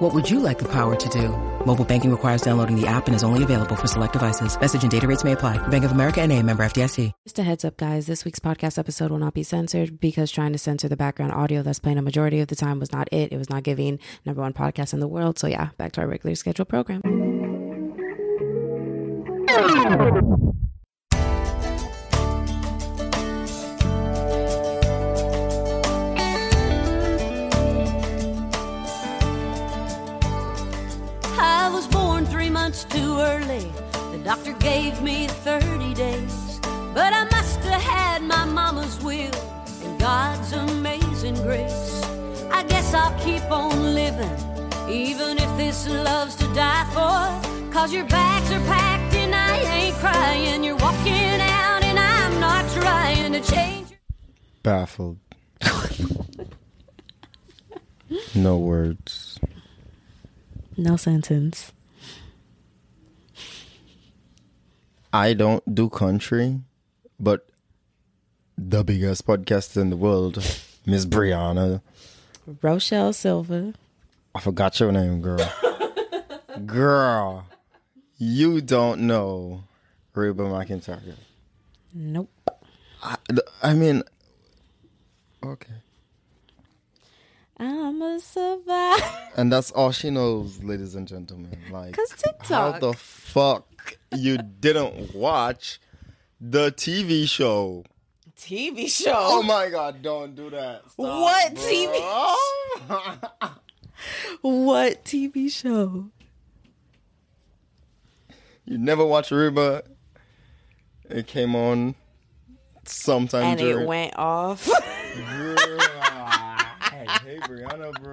What would you like the power to do? Mobile banking requires downloading the app and is only available for select devices. Message and data rates may apply. Bank of America and a member FDIC. Just a heads up, guys. This week's podcast episode will not be censored because trying to censor the background audio that's playing a majority of the time was not it. It was not giving number one podcast in the world. So yeah, back to our regular scheduled program. Months too early. The doctor gave me 30 days. But I must have had my mama's will and God's amazing grace. I guess I'll keep on living, even if this love's to die for. Cause your bags are packed and I ain't crying. You're walking out and I'm not trying to change. Baffled. no words. No sentence. I don't do country, but the biggest podcast in the world, Miss Brianna. Rochelle Silva. I forgot your name, girl. girl, you don't know Reba McEntire. Nope. I, I mean, okay. I'm a survivor. And that's all she knows, ladies and gentlemen. Like, 'Cause TikTok. how the fuck you didn't watch the TV show? TV show. Oh my god, don't do that. Stop, What bro. TV What TV show? you never watched Reba? It came on sometime And during. it went off. Girl, hey, hey, Brianna, bro.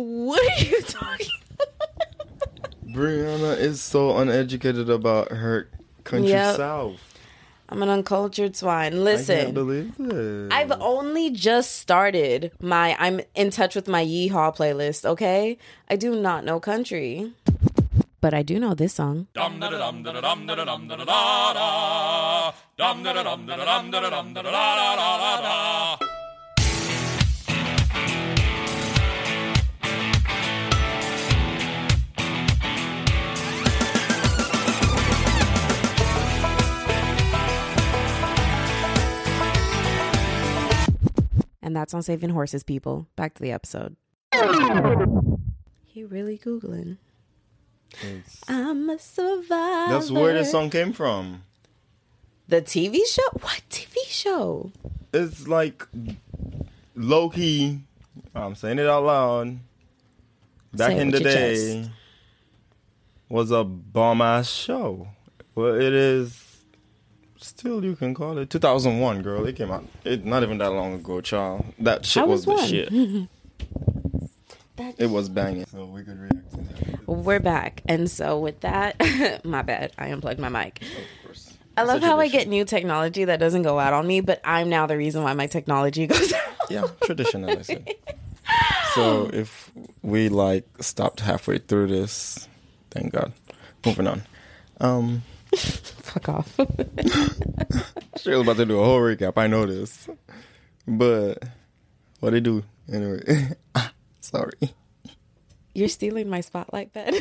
What are you talking about? Brianna is so uneducated about her country Yep. south. I'm an uncultured swine. I can't Listen, believe this. I've only just started my I'm in touch with my yeehaw playlist, okay? I do not know country. But I do know this song. And that's on Saving Horses, people. Back to the episode. He really Googling. It's- I'm a survivor. That's where the song came from. The TV show? What TV show? It's like low key. I'm saying it out loud. Back Say in the day, chest. was a bomb ass show. Well, it is still you can call it 2001, girl. It came out. It not even that long ago, child. That shit I was, was the shit. it was banging. So we could react to that. We're back. And so with that, my bad. I unplugged my mic. Of course. I love how I get new technology that doesn't go out on me, but I'm now the reason why my technology goes out. Yeah, traditional. I said. So if we like stopped halfway through this, thank God. Moving on. Um, Fuck off. was about to do a whole recap. I know this, but what do they do anyway? Sorry. You're stealing my spotlight, Ben.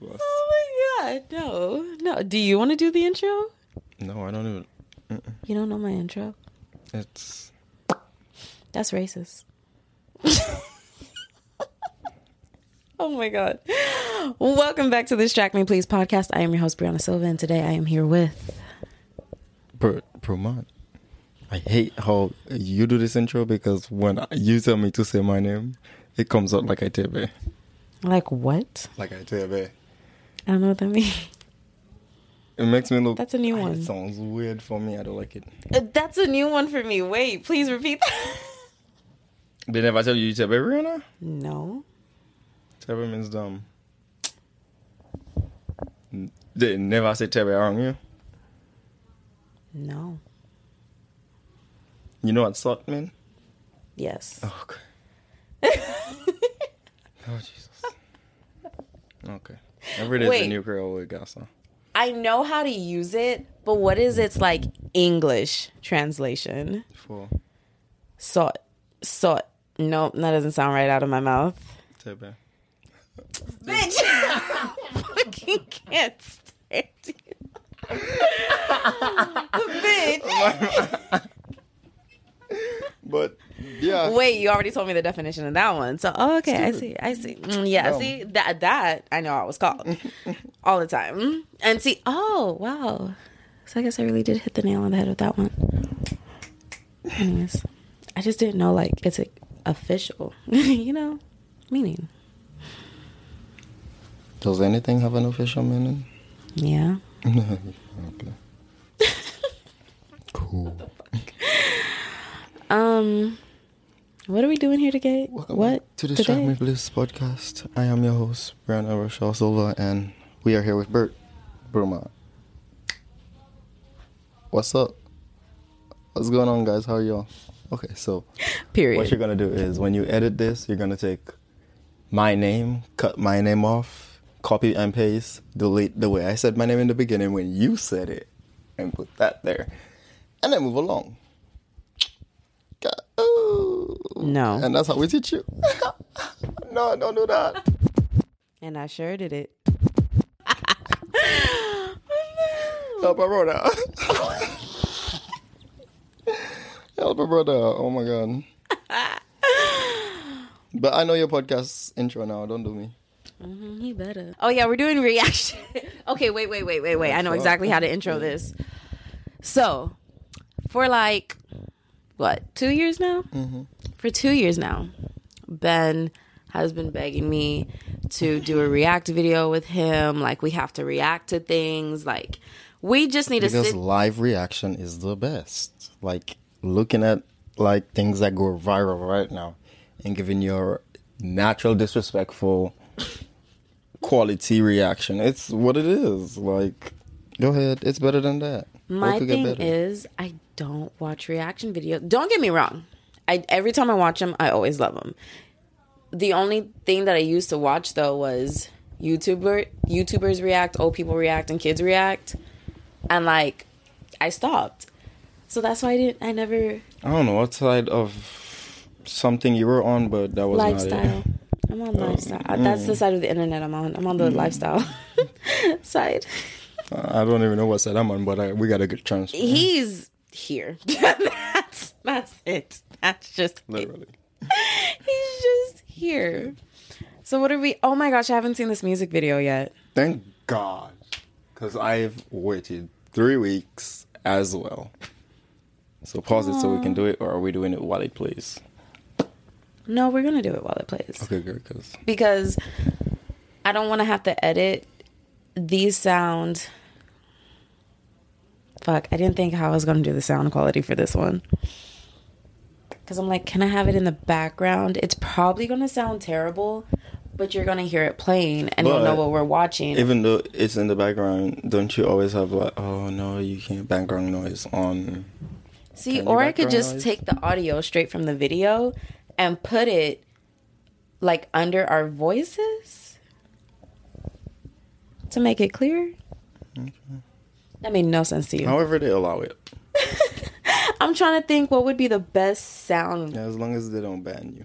Course. oh my god, no, no. Do you want to do the intro? No, I don't even. You don't know my intro. It's That's racist. Oh my god. Welcome back to the Distract Me Please podcast. I am your host Brianna Silva, and today I am here with Promont. I hate how you do this intro because when you tell me to say my name, it comes out like I tebe. like what? Like I tebe. I don't know what that means. It makes me look. That's a new one. It sounds weird for me. I don't like it. Uh, That's a new one for me. Wait, please repeat that. They never tell you you tebe, Rihanna? no. Terry means dumb. They never say Terry around you. No. You know what sort mean? Yes. Oh, okay. oh Jesus. Okay. Every day is a Wait. new word, guys. huh? I know how to use it, but what is its like English translation? For Sort. Sort. Nope, that doesn't sound right out of my mouth. Terry. Bitch! I fucking can't stand you. Bitch! But yeah. Wait, you already told me the definition of that one. So, oh, okay, I see. I see. Mm, yeah, Dumb. see that that I know I was called all the time. And see, oh wow. So I guess I really did hit the nail on the head with that one. Anyways, I just didn't know like it's a, official, you know, meaning. Does anything have an official meaning? Yeah. okay. cool. Um, what are we doing here today? Welcome what to the today? Me Bliss podcast. I am your host, Brian Rochelle Silva, and we are here with Bert Bruma. What's up? What's going on, guys? How are y'all? Okay, so Period. what you're gonna do is when you edit this, you're gonna take my name, cut my name off, copy and paste, delete the way I said my name in the beginning when you said it, and put that there, and then move along. Ooh. No. And that's how we teach you. no, don't do that. And I sure did it. Help my brother. Help my brother. Oh my god. but I know your podcast intro now. Don't do me. He better. Oh yeah, we're doing reaction. okay, wait, wait, wait, wait, wait. I know exactly how to intro this. So, for like what two years now? Mm-hmm. For two years now, Ben has been begging me to do a react video with him. Like we have to react to things. Like we just need to Because sit. live reaction is the best. Like looking at like things that go viral right now and giving your natural disrespectful quality reaction. It's what it is. Like go ahead. It's better than that. My thing is, I don't watch reaction videos. Don't get me wrong. I every time I watch them, I always love them. The only thing that I used to watch though was YouTuber YouTubers react, old people react, and kids react, and like I stopped. So that's why I didn't. I never I don't know what side of something you were on, but that was lifestyle. not it. I'm on oh, lifestyle. That's the mm. side of the internet I'm on. I'm on the mm. lifestyle side. I don't even know what side I'm on, but I, we got a good chance. He's here. that's that's it. That's just it. Literally. He's just here. So what are we? Oh my gosh, I haven't seen this music video yet. Thank God, because I've waited three weeks as well. So pause it so we can do it, or are we doing it while it plays? No, we're gonna do it while it plays Okay, good. Because because I don't want to have to edit these sound. Fuck, I didn't think how I was gonna do the sound quality for this one. Because I'm like, can I have it in the background? It's probably gonna sound terrible, but you're gonna hear it playing and you'll know what we're watching. even though it's in the background, don't you always have like, oh no, you can't background noise on? See, or I could just noise? take the audio straight from the video and put it like under our voices to make it clear. Mm-hmm. That made no sense to you. However, they allow it. I'm trying to think what would be the best sound. Yeah, as long as they don't ban you.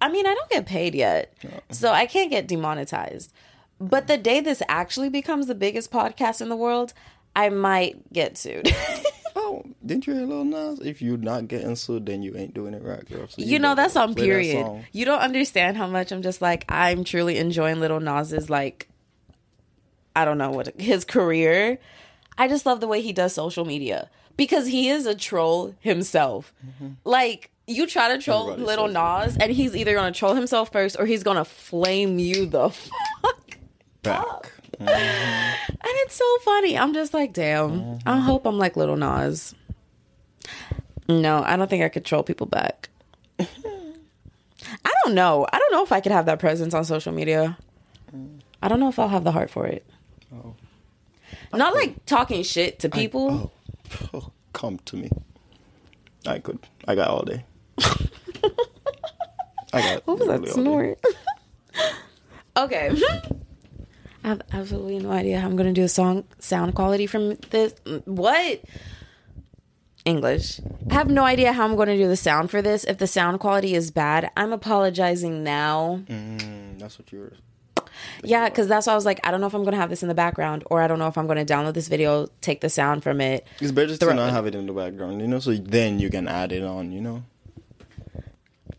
I mean, I don't get paid yet, so I can't get demonetized. But the day this actually becomes the biggest podcast in the world, I might get sued. Oh, didn't you hear Lil Nas? If you're not getting sued, then you ain't doing it right, girl. So you know that's on play that period. You don't understand how much I'm just like I'm truly enjoying Little Nas's like I don't know what his career. I just love the way he does social media because he is a troll himself. Mm-hmm. Like you try to troll Everybody Little Nas, and he's either gonna troll himself first or he's gonna flame you the fuck. Back. And it's so funny. I'm just like, damn. I hope I'm like Little Nas. No, I don't think I could troll people back. I don't know. I don't know if I could have that presence on social media. I don't know if I'll have the heart for it. Oh. Not like talking shit to people. Oh, oh, come to me. I could. I got all day. I got. What was that literally all day. snort? okay. I have absolutely no idea how I'm going to do a song sound quality from this. What? English. I have no idea how I'm going to do the sound for this. If the sound quality is bad, I'm apologizing now. Mm, that's what you were. Yeah, because that's why I was like, I don't know if I'm going to have this in the background, or I don't know if I'm going to download this video, take the sound from it. It's better to not have it in the background, you know, so then you can add it on, you know.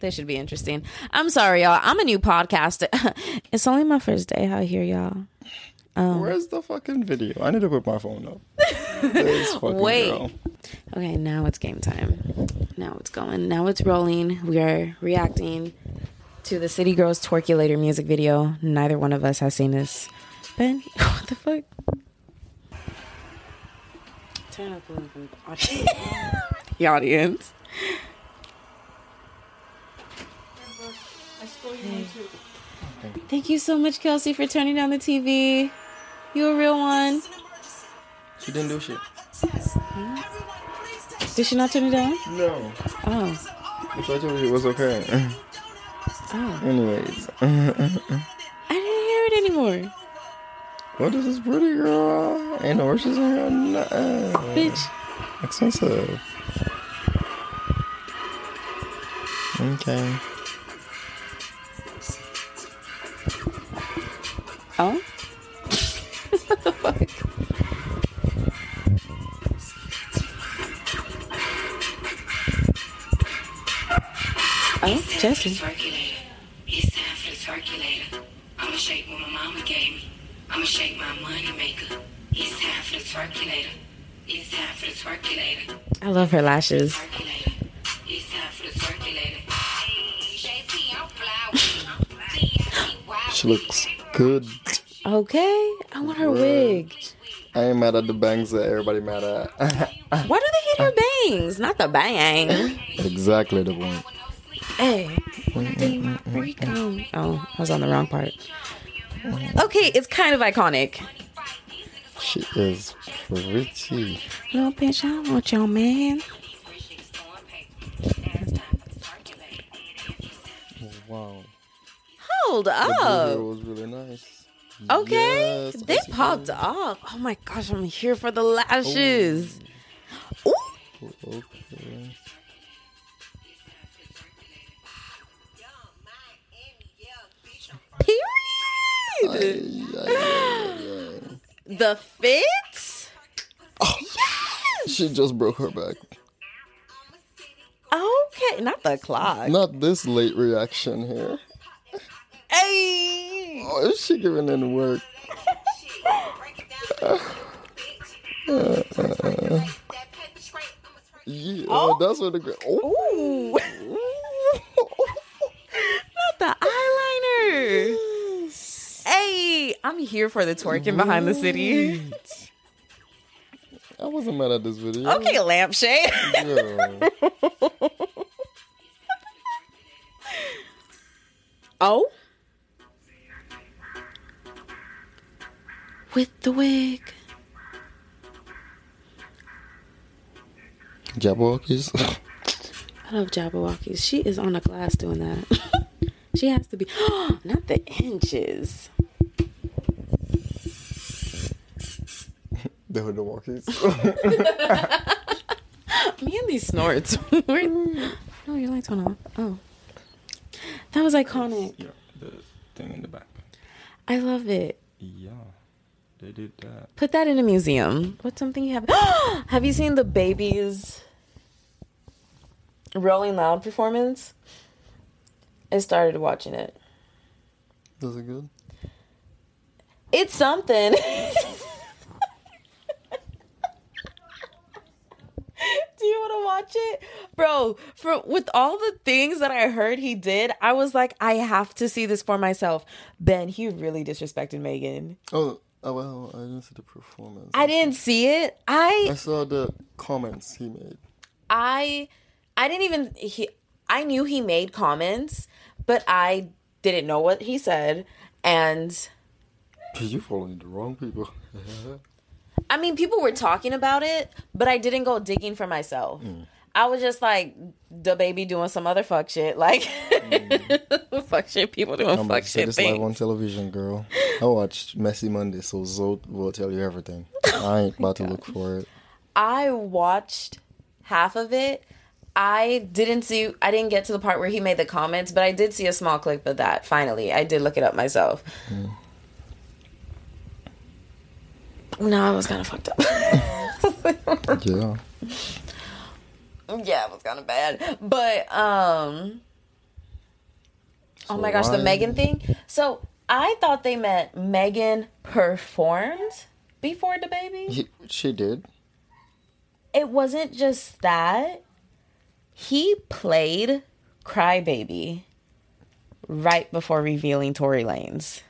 This should be interesting. I'm sorry, y'all. I'm a new podcaster. it's only my first day out here, y'all. Um, Where's the fucking video? I need to put my phone up. Wait. girl. Okay, now it's game time. Now it's going. Now it's rolling. We are reacting to the City Girls Twerkulator music video. Neither one of us has seen this. Ben, what the fuck? Turn up the. Audience. the audience. Thank you so much, Kelsey, for turning down the TV. You a real one. She didn't do shit. Did she not turn it down? No. Oh. I thought it was okay. Oh. Anyways. I didn't hear it anymore. what is this pretty girl? Ain't no rushes in here. Nothing. Bitch. Expensive. Okay. Oh? what the fuck? Oh, Jesse. Twerkulator. It's time for the Twerkulator. I'ma shake what my mama gave me. I'ma shake my money maker. It's time for the Twerkulator. It's time for the Twerkulator. I love her lashes. It's time for the Twerkulator. Hey, JT, I'm fly with you. T-I-T-Y She looks good. Okay. I want her wig. I ain't mad at the bangs that everybody mad at. Why do they hate her bangs? Not the bang. exactly the point. Hey. Oh, oh, I was on the wrong part. Okay, it's kind of iconic. She is pretty. Little bitch, I want your man. Wow. Hold up. girl was really nice. Okay, Yes, they popped off. Oh my gosh, I'm here for the lashes. Oh. Ooh, Okay. period. The fit. Oh, she just broke her back. Okay, not the clock. Not this late reaction here. Oh, is she giving in work? Yeah, oh, oh. that's what the girl. Oh, ooh, not the eyeliner. Hey, I'm here for the twerking behind the city. I wasn't mad at this video. Okay, lampshade. Oh. With the wig. Jabbawockeez. I love Jabbawockeez. She is on the glass doing that. she has to be. Not the inches. they were the walkies. Me and these snorts. Where- no, your lights went off. Oh. That was iconic. yeah, the thing in the back. I love it. Yeah, they did that. Put that in a museum. What's something you have? have you seen DaBaby's Rolling Loud performance? I started watching it. Was it good? It's something. Do you want to watch it? Bro, for with all the things that I heard he did, I was like I have to see this for myself. Ben, he really disrespected Megan. Oh, oh well, I didn't see the performance. I didn't see it. I I saw the comments he made. I I didn't even he I knew he made comments, but I didn't know what he said. And you're following the wrong people. I mean, people were talking about it, but I didn't go digging for myself. Mm. I was just like, DaBaby doing some other fuck shit. Like, fuck shit, people doing I'm fuck shit this live on television, girl. I watched Messy Monday, so Zoe will tell you everything. I ain't about to look for it. I watched half of it. I didn't see, I didn't get to the part where he made the comments, but I did see a small clip of that. Finally, I did look it up myself. Mm. No, it was kind of fucked up. Yeah. Yeah, it was kind of bad. But um, oh my gosh, the Megan thing. So I thought they meant Megan performed before DaBaby. She did. It wasn't just that. He played Crybaby right before revealing Tory Lanez.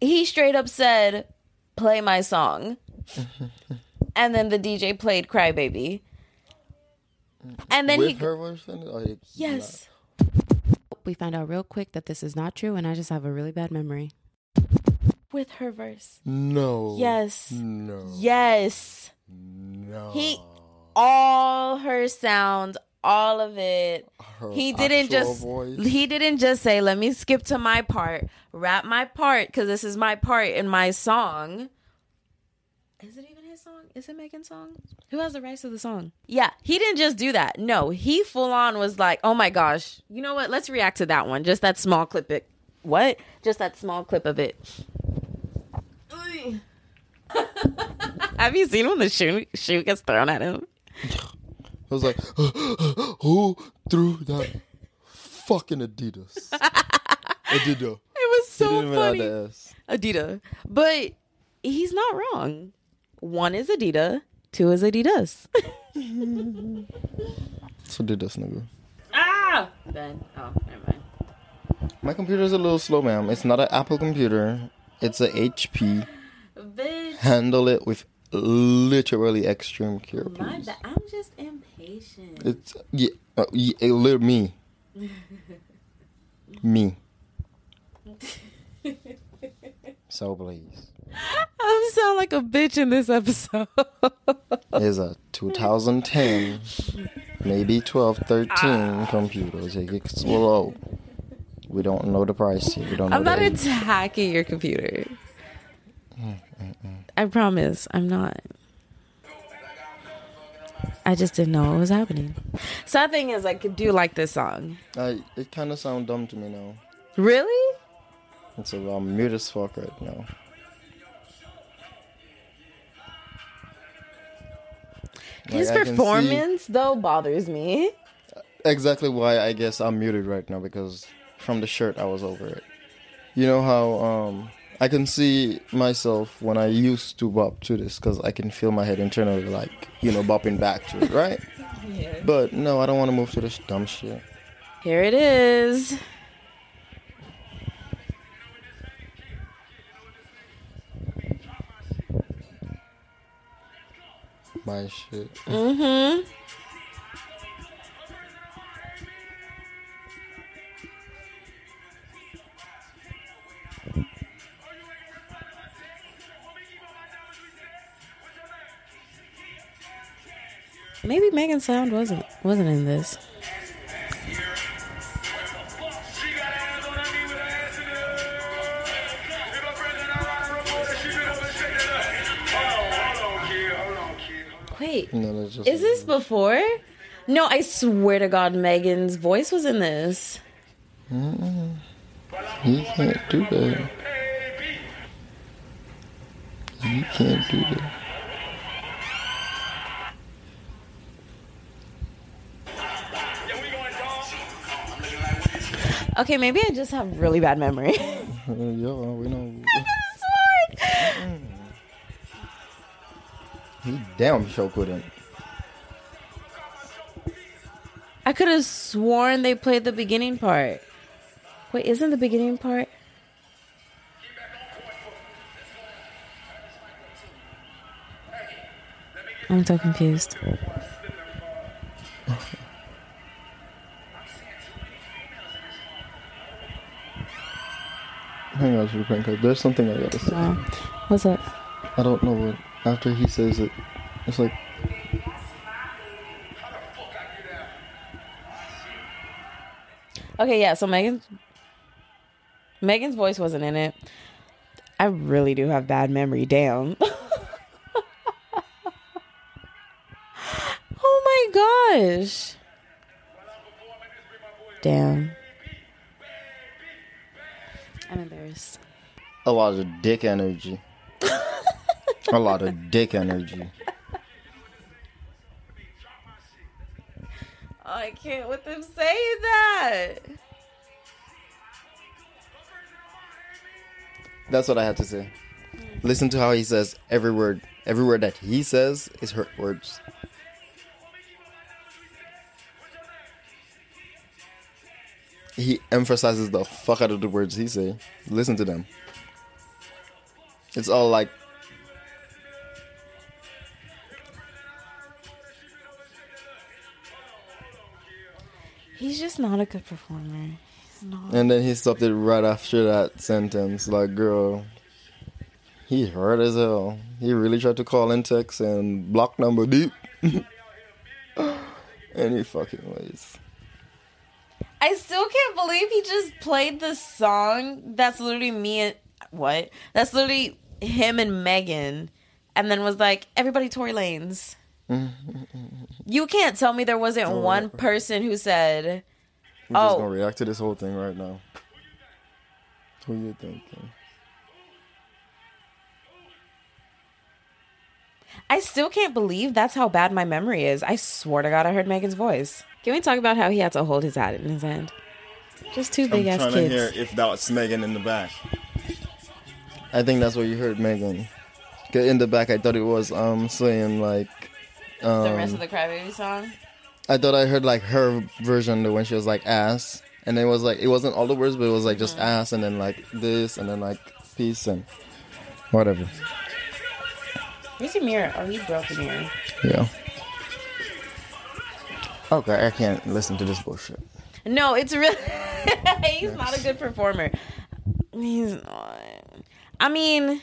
He straight up said, "Play my song," and then the DJ played Crybaby. And then With he her version? Or he- Yes. We found out real quick that this is not true, and I just have a really bad memory. With her verse. No. Yes. No. Yes. No. He all her sound, all of it. Her he didn't just voice. he didn't just say, "Let me skip to my part, rap my part cuz this is my part in my song." Is it even his song? Is it Megan's song? Who has the rights to the song? Yeah, he didn't just do that. No, he full on was like, "Oh my gosh. You know what? Let's react to that one. Just that small clip it. What? Just that small clip of it." Have you seen when the shoe shoe gets thrown at him? I was like, who threw that fucking Adidas? Adidas. It was so funny. have. Adidas. But he's not wrong. One is Adidas, two is Adidas. So Adidas, nigga. ah! Ben. Oh, never mind. My computer's a little slow, ma'am. It's not an Apple computer. It's a HP. Bitch. Handle it with literally extreme care, My please. bad. I'm just impatient. It's yeah, uh, yeah a little me. me. So please. Sound like a bitch in this episode. It's a 2010, maybe 12, 13 ah. computer. Take it slow. Oh, we don't know the price yet. We don't know I'm not attacking your computer. I promise, I'm not. I just didn't know what was happening. Sad thing is, I could do like this song. I, it kind of sounds dumb to me now. Really? It's a I'm mute as fuck right now. His Like, can see performance, though, bothers me. exactly why I guess I'm muted right now because from the shirt I was over it. You know how um I can see myself when I used to bop to this because I can feel my head internally like you know bopping back to it, right? But no, I don't want to move to this dumb shit. Here it is. My shit. Mm-hmm. Maybe Megan Sound wasn't wasn't in this. Wait, No, is this before? No, I swear to God, Megan's voice was in this. You can't do that. You can't do that. Okay, maybe I just have really bad memory. Yeah, we know. He damn sure couldn't. I could have sworn they played the beginning part. Wait, isn't the beginning part? I'm so confused. Hang on, there's something I gotta say. What's up? I don't know what. After he says it, it's like. Okay, yeah. So Megan's Megan's voice wasn't in it. I really do have bad memory. Damn. oh my gosh. Damn. I'm embarrassed. A lot of dick energy. A lot of dick energy. Oh, I can't with them saying that. That's what I had to say. Listen to how he says every word. Every word that he says is hurt words. He emphasizes the fuck out of the words he say. Listen to them. It's all like He's just not a good performer. Not. And then he stopped it right after that sentence. Like, girl, he hurt as hell. He really tried to call in text and block number deep. Any fucking ways. I still can't believe he just played the song that's literally me and what? That's literally him and Megan, and then was like, "Everybody, Tory Lanez." you can't tell me there wasn't one person who said, We're just Oh. gonna react to this whole thing right now. Who you thinking? I still can't believe that's how bad my memory is. I swear to God, I heard Megan's voice. Can we talk about how he had to hold his hat in his hand? Just two big I'm ass kids. To hear if that was Megan in the back. I think that's what you heard, Megan. In the back, I thought it was um saying like um, the rest of the Crybaby song. I thought I heard like her version the when she was like ass, and it was like it wasn't all the words, but it was like just Mm-hmm. ass, and then like this, and then like peace and whatever. Where's your mirror? Oh, you broke the mirror. Yeah. Okay, I can't listen to this bullshit. No, it's really. he's not a good performer. He's not. I mean,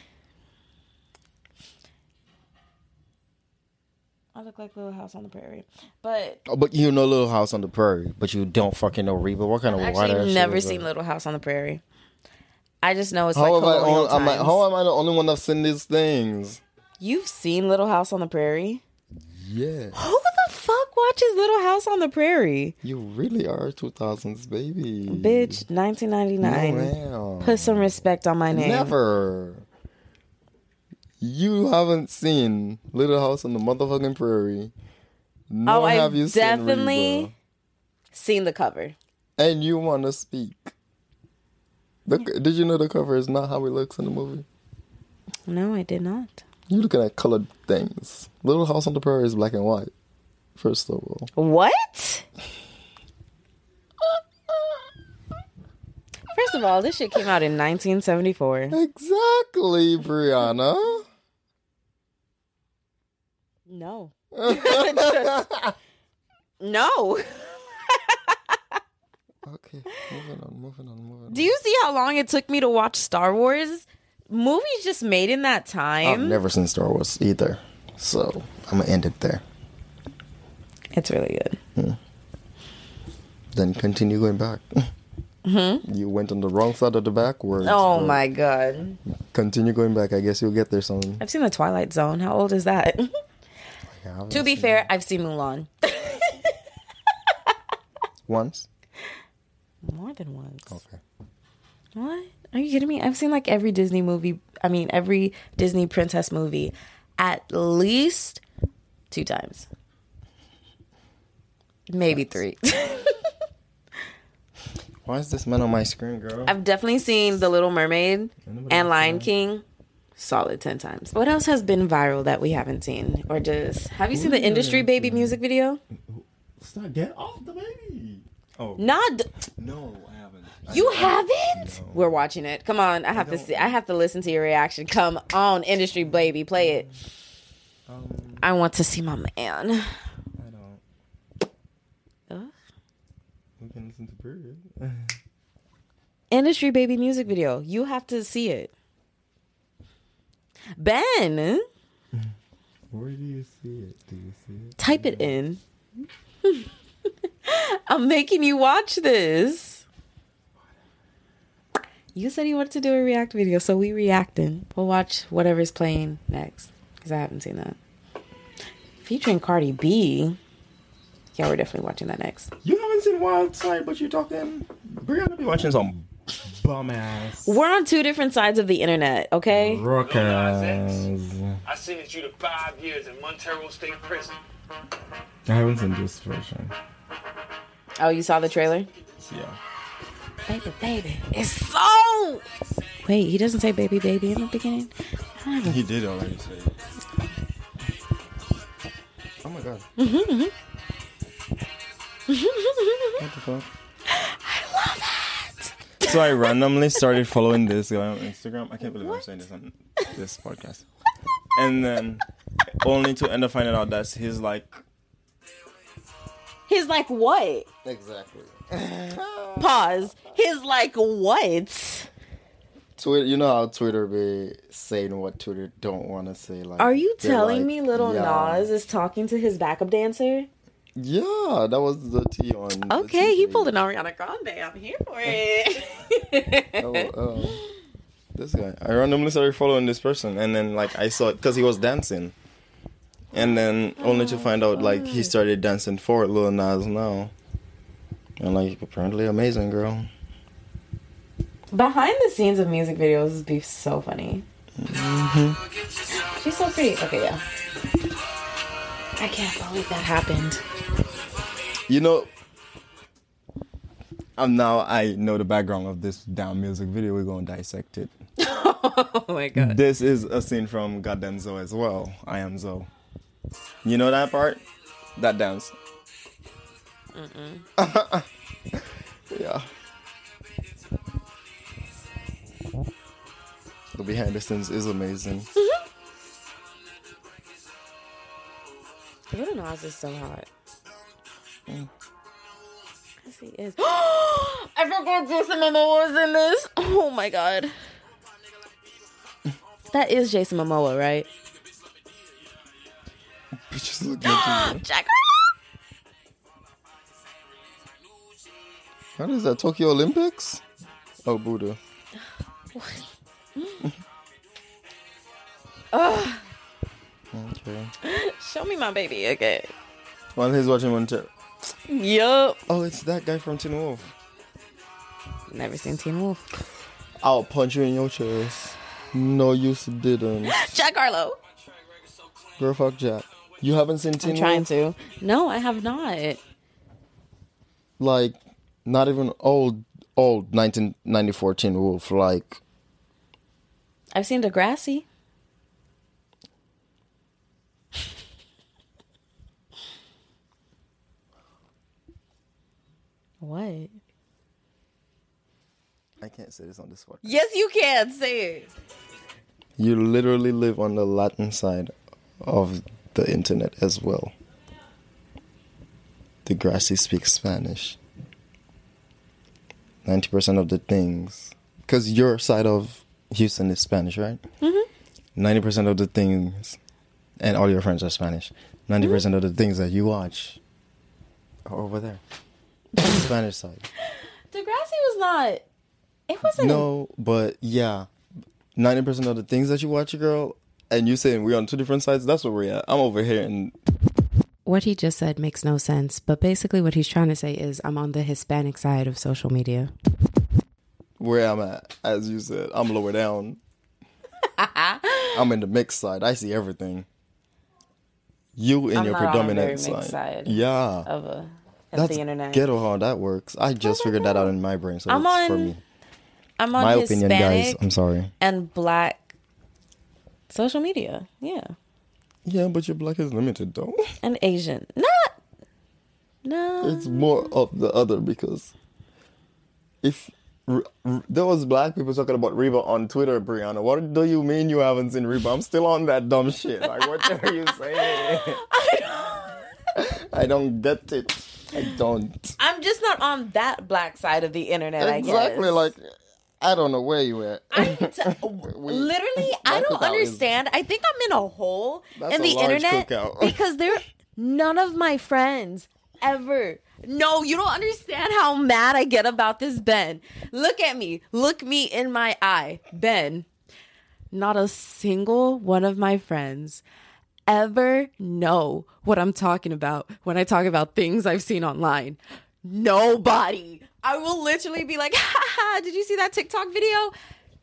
I look like Little House on the Prairie, but Oh, but you know Little House on the Prairie, but you don't fucking know Reba. What kind of I've white ass actually shit never seen that? Little House on the Prairie. I just know it's How like I? colonial Only, am I? times. How am I the only one that's seen these things? You've seen Little House on the Prairie? Yeah, Who the fuck watches Little House on the Prairie? you really are two thousands baby, Bitch, 1999. Put some respect on my name. Never. You haven't seen Little House on the motherfucking Prairie. Nor Oh, I've have you definitely seen seen the cover. And you want to speak. The, did you know the cover is not how it looks in the movie? No, I did not. You're looking at colored things. Little House on the Prairie is black and white. First of all, What? First of all, this shit came out in 1974. exactly, Brianna. No. Just- no. Okay, moving on, moving on, moving on. Do you see how long it took me to watch Star Wars? Movies just made in that time. I've time. never seen Star Wars either, so I'm gonna end it there. It's really good. Hmm. Then continue going back. You went on the wrong side of the backwards. Mm-hmm. Oh my god. Continue going back. I guess you'll get there soon. I've seen The Twilight Zone. How old is that? Yeah, to be fair, I've seen Mulan. once. More than once. Okay. What? Are you kidding me? I've seen like every Disney movie. I mean, every Disney princess movie at least two times. Maybe three. Why is this man on my screen, girl? I've definitely seen The Little Mermaid and Lion King. Solid 10 times. What else has been viral that we haven't seen? Or just. Have you seen the Industry Baby music video? Stop, get off the baby. Oh Not. no, I haven't. You haven't? We're watching it. Come on. I have to see. I have to listen to your reaction. Come on, Industry Baby. Play it. Um, I want to see my man. I don't. Uh? We can listen to period. Industry baby music video. You have to see it. Ben, Where do you see it? Do you see it? type it in. I'm making you watch this. You said you wanted to do a react video, so we reacting. We'll watch whatever's playing next because I haven't seen that. Featuring Cardi B. Yeah, we're definitely watching that next. You haven't seen Wild Side, but you're talking. Brianna be watching some bum ass. We're on two different sides of the internet, okay? Rock ass. I sentenced you to five years in Montero State Prison. I haven't seen this version. Oh, you saw the trailer? Yeah. Baby, baby. It's so. Wait, he doesn't say baby, baby in the beginning? He did already say it. Oh my god. Mm-hmm, mm-hmm. What the fuck? I love it. So I randomly started following this guy on Instagram. I can't believe I'm saying this on this podcast. And then only to end up finding out that he's like He's like, what? exactly. Pause. He's like, what? Twitter, you know how Twitter be saying what Twitter don't want to say. Like, Are you telling like, me little yeah. Nas is talking to his backup dancer? Yeah, that was the T on. Okay, he pulled an Ariana Grande. I'm here for it. Oh, um, this guy. I randomly started following this person, and then like I saw it because he was dancing, and then only to find out like he started dancing for Lil Nas now, and like apparently amazing girl. Behind the scenes of music videos would be so funny. She's so pretty. Okay, yeah. I can't believe that happened. You know, um, now I know the background of this damn music video. We're gonna dissect it. Oh my god. This is a scene from Goddamn Zoe as well. I am Zoe. You know that part? That dance. yeah. The behind the scenes is amazing. Little Nas is so hot. Mm. Yes, he is. I forgot Jason Momoa was in this. Oh my god. That is Jason Momoa, right? Bitches look. Jack. What is that? Tokyo Olympics? Oh, Buddha. Okay. Show me my baby again. While he's watching Montero. Yup. Oh, it's that guy from Teen Wolf. Never seen Teen Wolf. I'll punch you in your chest. No, you didn't. Jack Harlow. Girl, fuck Jack. You haven't seen Teen I'm trying Wolf? to. No, I have not. Like, not even old, old 1994 Teen Wolf. Like, I've seen Degrassi. What? I can't say this on this one. Yes, you can say it. You literally live on the Latin side of the internet as well. The Degrassi speaks Spanish. 90% of the things. Because your side of Houston is Spanish, right? Mm-hmm. 90% of the things, and all your friends are Spanish. 90% of the things that you watch are over there. The Spanish side. Degrassi was not. It wasn't. No, but yeah, ninety percent of the things that you watch, a girl, and you saying we're on two different sides. That's where we're at. I'm over here, and What he just said makes no sense, but basically what he's trying to say is I'm on the Hispanic side of social media. where I'm at, as you said, I'm lower down. I'm in the mixed side. I see everything. You in I'm your not on a predominant very side. side Yeah, of a of that's the internet. ghetto how that works. I just figured that out in my brain, so I'm it's for me. I'm on My Hispanic opinion, guys. I'm sorry. and black social media. Yeah, Yeah, but your black is limited though. and Asian. Not. No. it's more of the other because if r- r- there was black people talking about Reba on Twitter, Brianna, what do you mean you haven't seen Reba? I'm still on that dumb shit. Like, what are you saying? I don't get it. I don't. I'm just not on that black side of the internet. I exactly. Like, I don't know where you at. I t- literally, I don't cookout is- understand. I think I'm in a hole in the internet because there, none of my friends ever. No, you don't understand how mad I get about this, Ben. Look at me. Look me in my eye, Ben. Not a single one of my friends ever know what I'm talking about when I talk about things I've seen online. Nobody. I will literally be like, haha, did you see that TikTok video?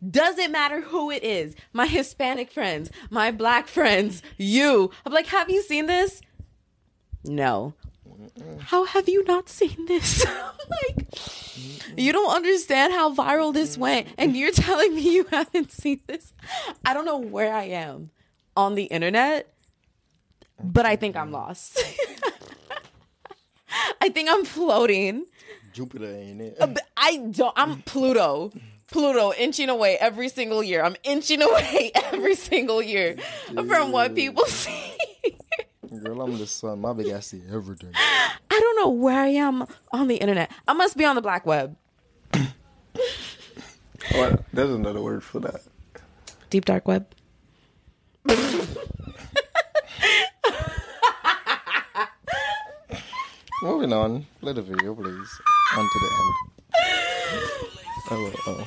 Doesn't matter who it is. My Hispanic friends, my black friends, you. I'm like, have you seen this? No. How have you not seen this? like, you don't understand how viral this went, and you're telling me you haven't seen this. I don't know where I am on the internet, but I think I'm lost. I think I'm floating. Jupiter ain't it? Uh, I don't. I'm Pluto. Pluto inching away every single year. I'm inching away every single year from what people see. Girl, I'm the sun. My big ass see everything. I don't know where I am on the internet. I must be on the black web. What? There's another word for that. Deep dark web. Moving on. Play the video, please. On to the end. Oh, oh.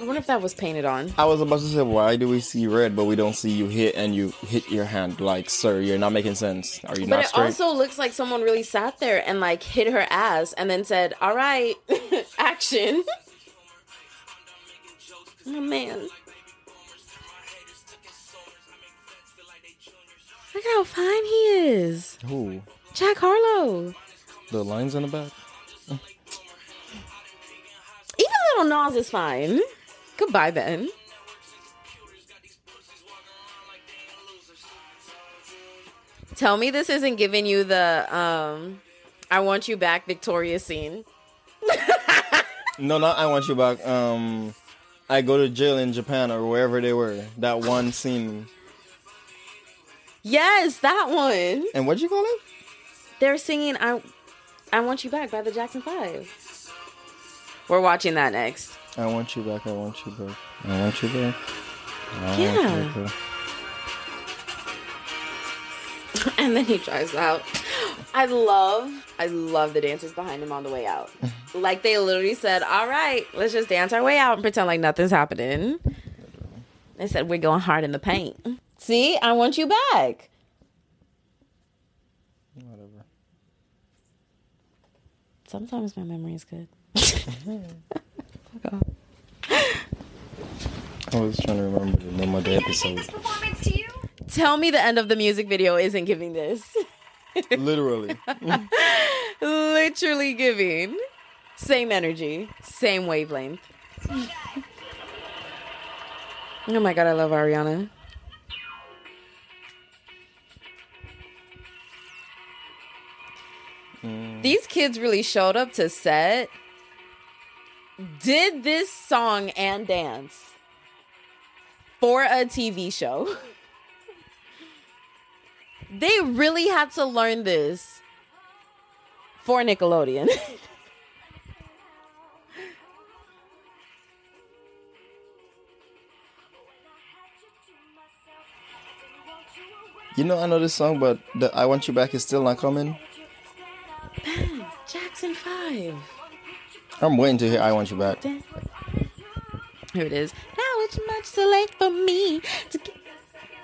I wonder if that was painted on. I was about to say, why do we see red, but we don't see you hit and you hit your hand? Like, sir, you're not making sense. Are you But not it straight? also looks like someone really sat there and like hit her ass and then said, "All right, action." Oh man. Look how fine he is. Who? Jack Harlow. The lines in the back? Even Lil Nas is fine. Goodbye, Ben. Tell me this isn't giving you the um I want you back Victorious scene. No, not I want you back. Um, I go to jail in Japan or wherever they were. That one scene. Yes, that one. And what'd you call it? They're singing I I want you back by the Jackson 5. We're watching that next. I want you back. I want you back. I want you back. I want Yeah. You back. and then he drives out. I love, I love the dancers behind him on the way out. like they literally said, "All right, let's just dance our way out and pretend like nothing's happening." They said we're going hard in the paint. See, I want you back. Whatever. Sometimes my memory is good. Fuck off. I was trying to remember the name of the episode. Tell me the end of the music video isn't giving this. Literally. Literally giving. Same energy, same wavelength. Oh my god, I love Ariana. Mm. These kids really showed up to set, did this song and dance for a TV show. they really had to learn this for Nickelodeon. You know, I know this song, but the I Want You Back is still not coming. Ben, Jackson 5. I'm waiting to hear I Want You Back. Here it is. Now it's much too late for me to get.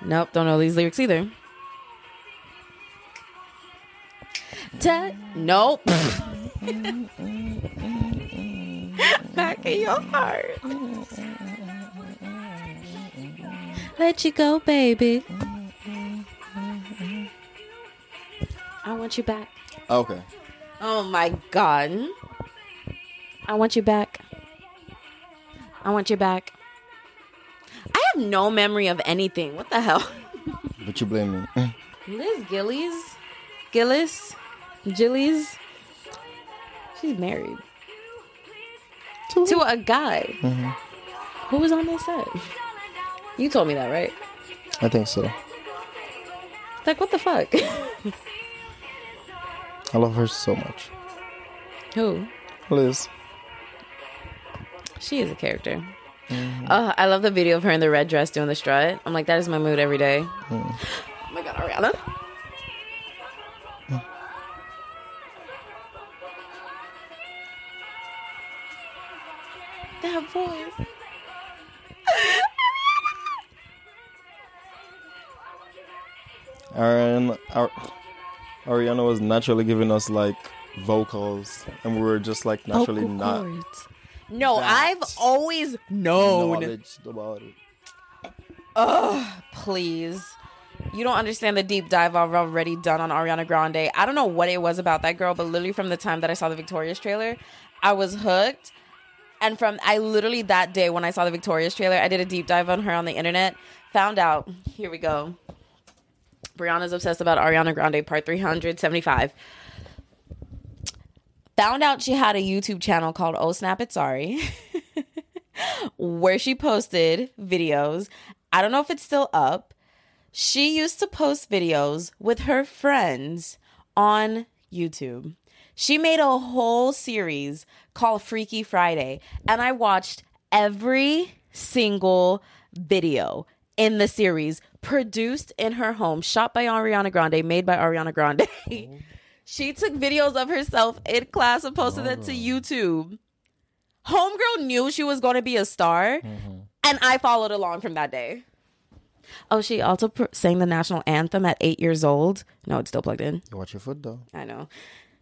Nope, don't know these lyrics either. Ta- nope. Back in your heart. Let you go, baby. I want you back. Okay. Oh my god. I want you back. I want you back. I have no memory of anything. What the hell? But you blame me. Liz Gillies? Gillis? Gillies? She's married. To a guy. Mm-hmm. Who was on that set? You told me that, right? I think so. Like what the fuck? I love her so much. Who? Liz. She is a character. Mm-hmm. Uh, I love the video of her in the red dress doing the strut. I'm like, that is my mood every day. Mm. Oh my god, Ariana. Ariana was naturally giving us like vocals, and we were just like naturally Vocal not cords. No, I've always known. knowledge about it. Please. You don't understand the deep dive I've already done on Ariana Grande. I don't know what it was about that girl, but literally from the time that I saw the Victorious trailer, I was hooked. And from I literally that day when I saw the Victorious trailer, I did a deep dive on her on the internet. Found out, here we go. Brianna's obsessed about Ariana Grande, part 375. Found out she had a YouTube channel called Oh Snap It's Ari, where she posted videos. I don't know if it's still up. She used to post videos with her friends on YouTube. She made a whole series called Freaky Friday, and I watched every single video in the series produced in her home, shot by Ariana Grande, made by Ariana Grande. Oh. she took videos of herself in class and posted it to oh. YouTube. Homegirl knew she was going to be a star, mm-hmm. and I followed along from that day. Oh, she also pr- sang the national anthem at eight years old. No, it's still plugged in. You watch your foot though. I know.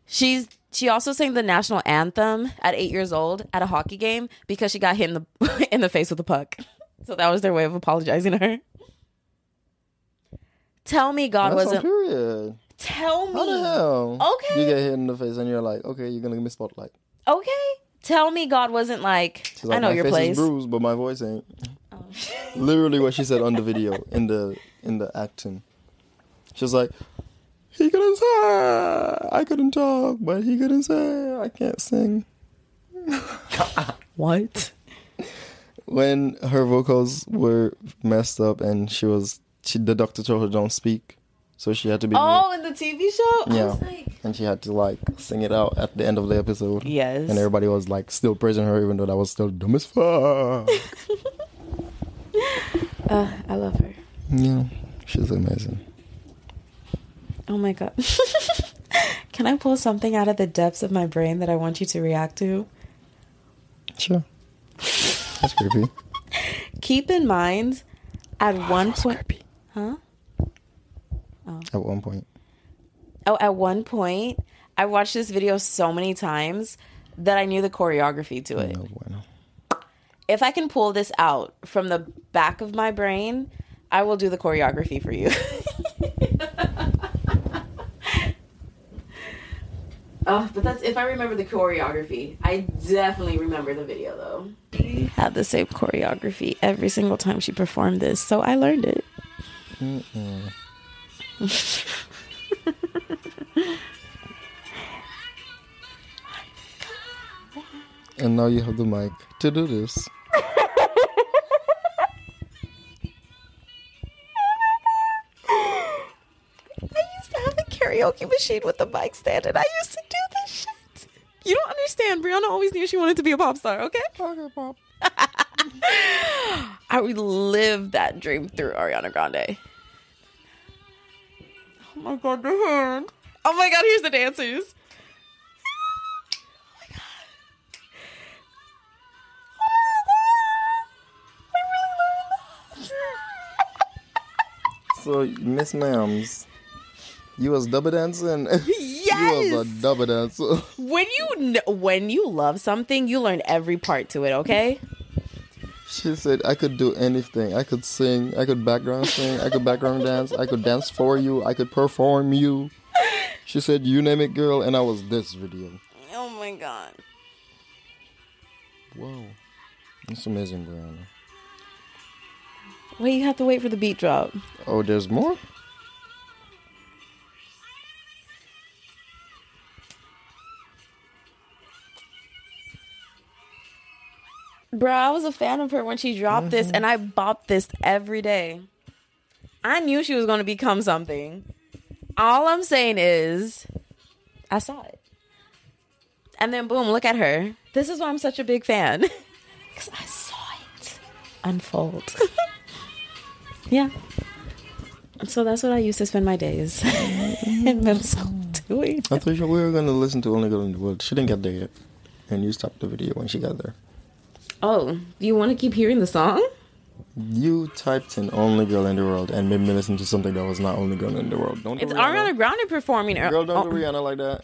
She's she also sang the national anthem at eight years old at a hockey game because she got hit in the in the face with a puck. So that was their way of apologizing to her. Tell me God That's wasn't. period. Tell me. How the hell? Okay. You get hit in the face and you're like, okay, you're gonna give me spotlight. Okay. Tell me God wasn't like. She's like, I know my your face place. is bruised, but my voice ain't. Oh. Literally what she said on the video in the in the acting. She was like, he couldn't say I couldn't talk, but he couldn't say I can't sing. What? When her vocals were messed up and she was she the doctor told her don't speak. So she had to be Oh, in the TV show. I Yeah. was like, and she had to like sing it out at the end of the episode. Yes. And everybody was like still praising her even though that was still dumb as fuck. uh, I love her. yeah. She's amazing. Oh my god. Can I pull something out of the depths of my brain that I want you to react to? Sure. That's creepy. Keep in mind, at one point, creepy. Huh? Oh. At one point. Oh, at one point, I watched this video so many times that I knew the choreography to it. No bueno. If I can pull this out from the back of my brain, I will do the choreography for you. Oh, but that's if I remember the choreography. I definitely remember the video though. She had the same choreography every single time she performed this, so I learned it. And now you have the mic to do this. I used to have a karaoke machine with the mic stand, and I used to do this shit. You don't understand. Brianna always knew she wanted to be a pop star. Okay. Okay, pop. I relived that dream through Ariana Grande. Oh my god, the hand. Oh my god, here's the dancers. So Miss Mams, you was double dancing. Yes. you was a double dancer. When you when you love something, you learn every part to it. Okay. She said I could do anything. I could sing. I could background sing. I could background dance. I could dance for you. I could perform you. She said, "You name it, girl," and I was this video. Oh my god. Whoa, that's amazing, Brianna. Wait, you have to wait for the beat drop. Oh, there's more. Bro, I was a fan of her when she dropped this, mm-hmm. and I bopped this every day. I knew she was going to become something. All I'm saying is, I saw it. And then, boom, look at her. This is why I'm such a big fan. Because I saw it unfold. yeah. So that's what I used to spend my days in middle school mm-hmm. doing. I thought we were gonna listen to Only Girl in the World. She didn't get there yet, and you stopped the video when she got there. Oh, do you want to keep hearing the song? You typed in "Only Girl in the World" and made me listen to something that was not "Only Girl in the World." Don't do It's Rihanna. Ariana Grande performing. Girl, don't oh, do Rihanna like that.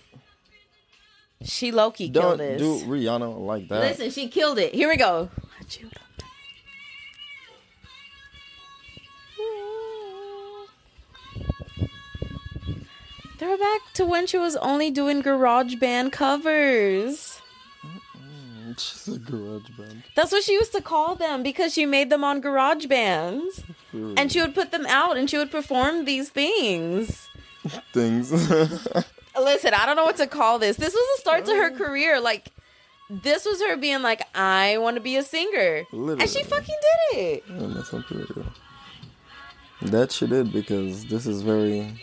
She low key Don't killed this. do Rihanna like that. Listen, she killed it. Here we go. They're back to when she was only doing GarageBand covers. She's a GarageBand. That's what she used to call them because she made them on GarageBands. And she would put them out and she would perform these things. Things. Listen, I don't know what to call this. This was the start to her career. Like, this was her being like, I want to be a singer. And she fucking did it. And that's not true. That she did because this is very.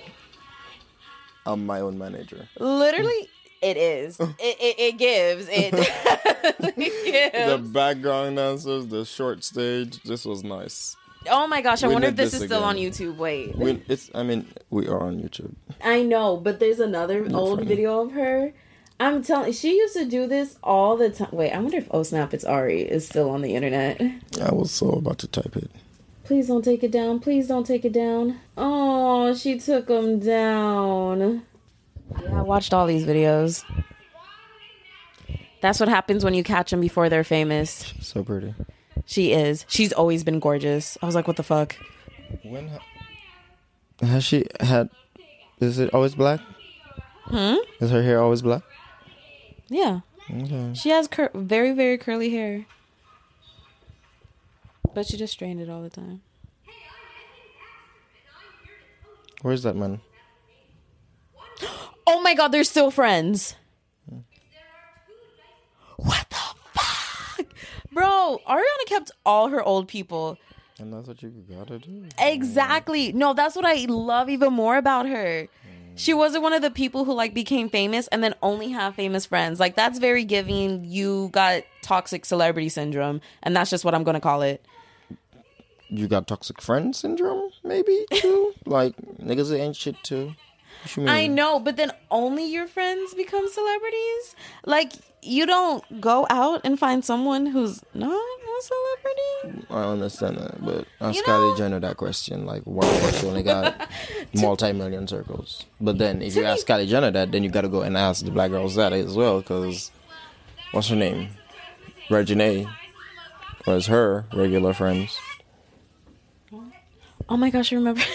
I'm my own manager. Literally, it is. It, it, it gives. It definitely The background dancers, the short stage. This was nice. Oh my gosh, I We wonder if this this is still on. YouTube. Wait. We, it's. I mean, we are on YouTube. I know, but there's another old funny. video of her. I'm telling she used to do this all the time. Wait, I wonder if Oh Snap It's Ari is still on the internet. I was so about to type it. Please don't take it down. Please don't take it down. Oh, she took them down. Yeah, I watched all these videos. That's what happens when you catch them before they're famous. So pretty. She is. She's always been gorgeous. I was like, what the fuck? When ha- has she had? Is it always black? Hmm? Is her hair always black? Yeah. Okay. She has cur- very, very curly hair. But she just strained it all the time. Where's that man? Oh my god, they're still friends. What the fuck? Bro, Ariana kept all her old people. And that's what you gotta do. Exactly. No, that's what I love even more about her. She wasn't one of the people who like became famous and then only have famous friends. Like that's very giving you got toxic celebrity syndrome and that's just what I'm going to call it. You got toxic friend syndrome, maybe too. like niggas ain't shit too. What you mean? I know, but then only your friends become celebrities? Like you don't go out and find someone who's not a celebrity? I understand that, but ask You Kylie know- Jenner that question. Like, why she only got multi-million circles? But then, if you ask Kylie Jenner that, then you gotta go and ask the black girls that as well, because what's her name? Regine was her regular friends. Oh my gosh, I remember.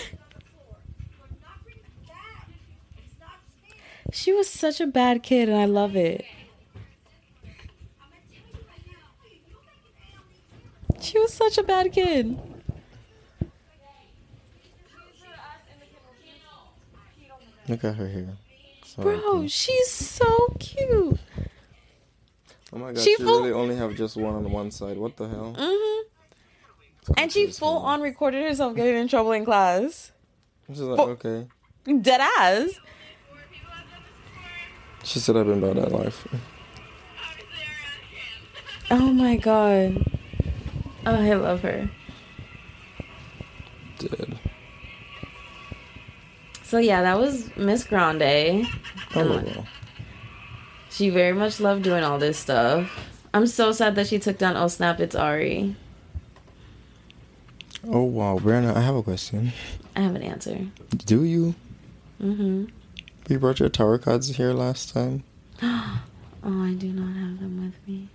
she was such a bad kid, and I love it. She was such a bad kid. Look at her hair. So Bro, cute. she's so cute. oh my god, she she, full- really only have just one on one side. What the hell? hmm And she full on recorded herself getting in trouble in class. She's like, okay. Dead ass. She said I've been about that life. Oh my god. Oh, I love her. Dead. So yeah, that was Miss Grande. Oh well. She very much loved doing all this stuff. I'm so sad that she took down Oh Snap It's Ari. Oh wow, Brianna, I have a question. I have an answer. Do you? Mm-hmm. You brought your tarot cards here last time. Oh, I do not have them with me.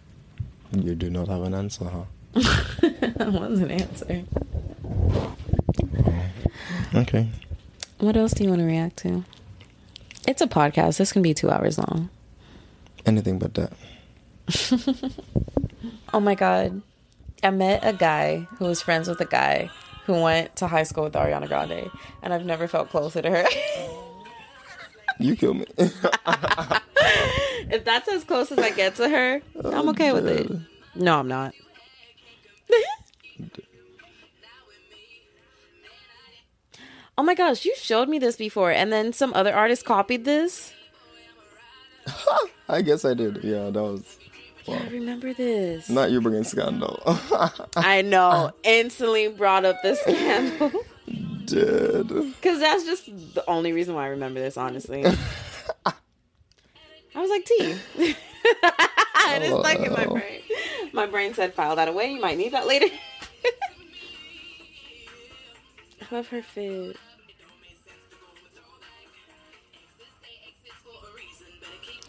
You do not have an answer, huh? that was an answer. Oh, okay. What else do you want to react to? It's a podcast. This can be two hours long. Anything but that. Oh my god. I met a guy who was friends with a guy who went to high school with Ariana Grande, and I've never felt closer to her. You kill me. if that's as close as I get to her, I'm okay with it. No, I'm not. Oh my gosh, you showed me this before, and then some other artist copied this. I guess I did. Yeah, that was I remember this. not you bringing scandal. I know. Instantly brought up the scandal. Did Because that's just the only reason why I remember this, honestly. I was like, T. it is stuck in my oh. brain. My brain said, file that away. You might need that later. I love her fit.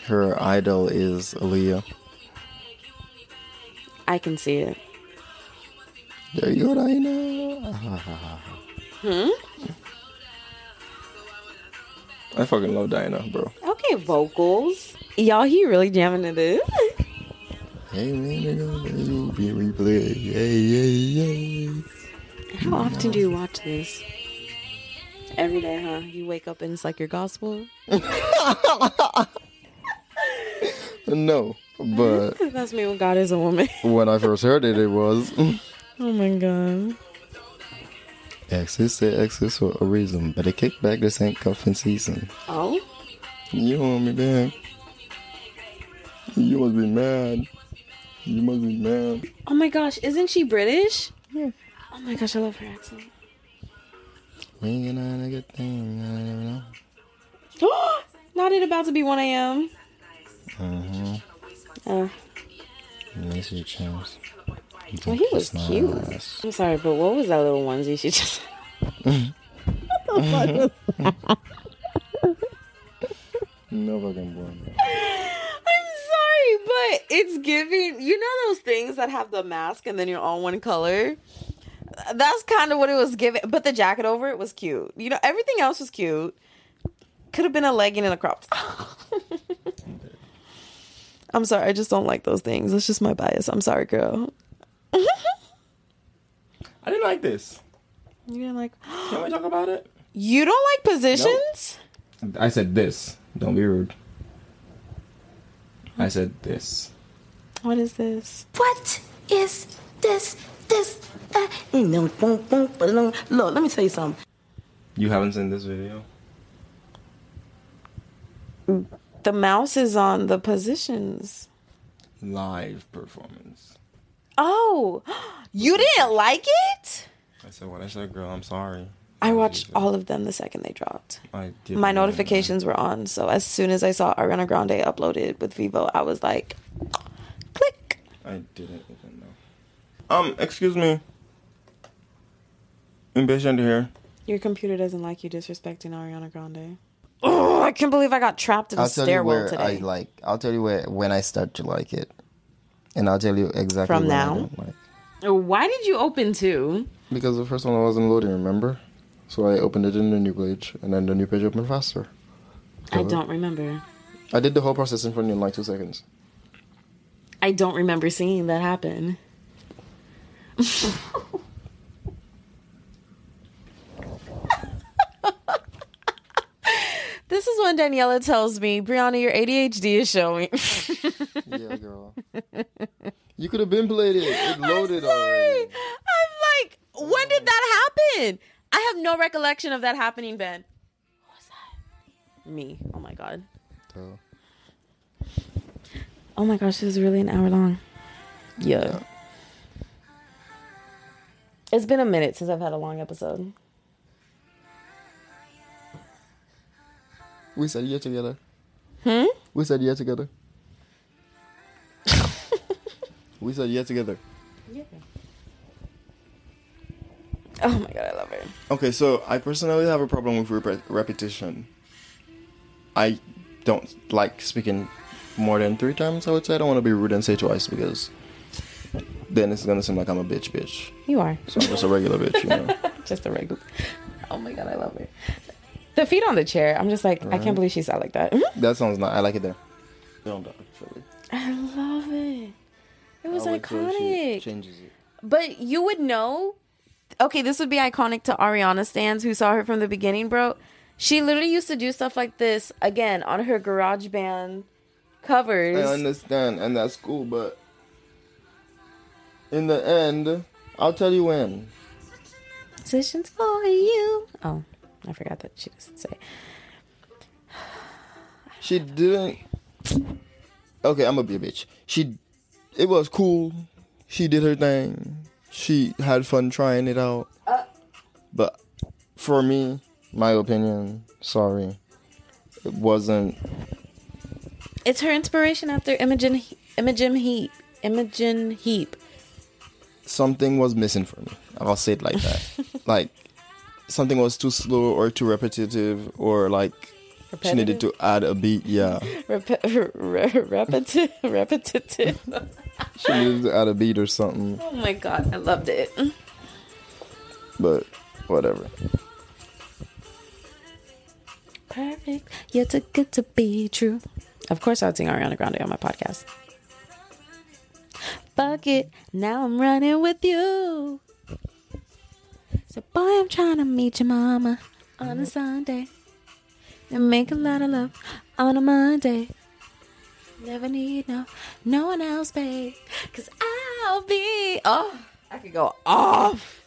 her idol is Aaliyah? I can see it. There you go, Diana. Hmm? I fucking love Diana, bro. Okay, vocals. Y'all, he really jamming to this. Hey man, you be replay. Yay, yay, yay. How often do you watch this? Every day, huh? You wake up and it's like your gospel? No, but That's me when God is a woman. when I first heard it, it was. Oh my god. Exes say exes for a reason, but they kick back this ain't cuffing season. Oh? You want me back? You must be mad. You must be mad. Oh my gosh, isn't she British? Yeah. Oh my gosh, I love her accent. We ain't gonna a good thing. I never know. Not it about to be 1 a.m. Mm-hmm. Uh, Macy Chance. Well, he was cute. I'm sorry, but what was that little onesie she just. No fucking boy. I'm sorry, but it's giving. You know those things that have the mask and then you're all one color? That's kind of what it was giving. But the jacket over it was cute. You know, everything else was cute. Could have been a legging and a crop top. I'm sorry, I just don't like those things. It's just my bias. I'm sorry, girl. I didn't like this. You didn't like. Can we talk about it? You don't like positions? I said this. Don't be rude. I said this. What is this? What is this? This? Uh, no, boom, boom, ba-dum. Look, let me tell you something. You haven't seen this video? The mouse is on the positions. Live performance. Oh, you didn't like it? I said what I said, girl. I'm sorry. I watched all of them the second they dropped. I did My notifications were on, so as soon as I saw Ariana Grande uploaded with Vevo, I was like, click. I didn't even know. Um, excuse me. Impatient here. Your computer doesn't like you disrespecting Ariana Grande. Oh, I can't believe I got trapped in a I'll tell you stairwell where today. I like. I'll tell you where when I start to like it, and I'll tell you exactly From now? like. Why did you open two? Because the first one wasn't loading, remember? So I opened it in the new page, and then the new page opened faster. I don't remember. I did the whole process in front of you in like two seconds. I don't remember seeing that happen. this is when Daniela tells me, Brianna, your ADHD is showing. yeah, girl. You could have been played it. It loaded already. I'm like, when did that happen? I have no recollection of that happening, Ben. What was that? Me. Oh my god. So, Oh my gosh, this is really an hour long. Yeah. It's been a minute since I've had a long episode. We said yeah together. Hmm? We said yeah together. we said yeah together. Yeah. Oh my god, I love her. Okay, so I personally have a problem with rep- repetition. I don't like speaking more than three times. I would say I don't want to be rude and say twice because then it's gonna seem like I'm a bitch, bitch. You are. So I'm just a regular bitch, you know. Just a regular. Oh my god, I love her. The feet on the chair. I'm just like, I can't believe she sat like that. Mm-hmm. that sounds nice. I like it there. Don't actually. I love it. It was I'll wait till she iconic. Changes it. But you would know. Okay, this would be iconic to Ariana stands who saw her from the beginning, bro. She literally used to do stuff like this again on her GarageBand covers. I understand, and that's cool, but in the end, I'll tell you when. Positions for you. Oh, I forgot that she doesn't say. She didn't. Okay, I'm gonna be a bitch. She, it was cool. She did her thing. She had fun trying it out. Uh. But for me, my opinion, sorry, it wasn't. It's her inspiration after Imogen Imogen Heap. Imogen Heap. Something was missing for me. I'll say it like that. like something was too slow or too repetitive, or like she needed to add a beat. Yeah, Rep- re- repetitive. repetitive. she needed to add a beat or something. oh my god, I loved it. But whatever. Perfect. You're too good to be true. Of course, I would sing Ariana Grande on my podcast. Fuck it. Now I'm running with you. So, boy, I'm trying to meet your mama on a Sunday and make a lot of love on a Monday. Never need no no one else, babe. Cause I'll be oh I could go off.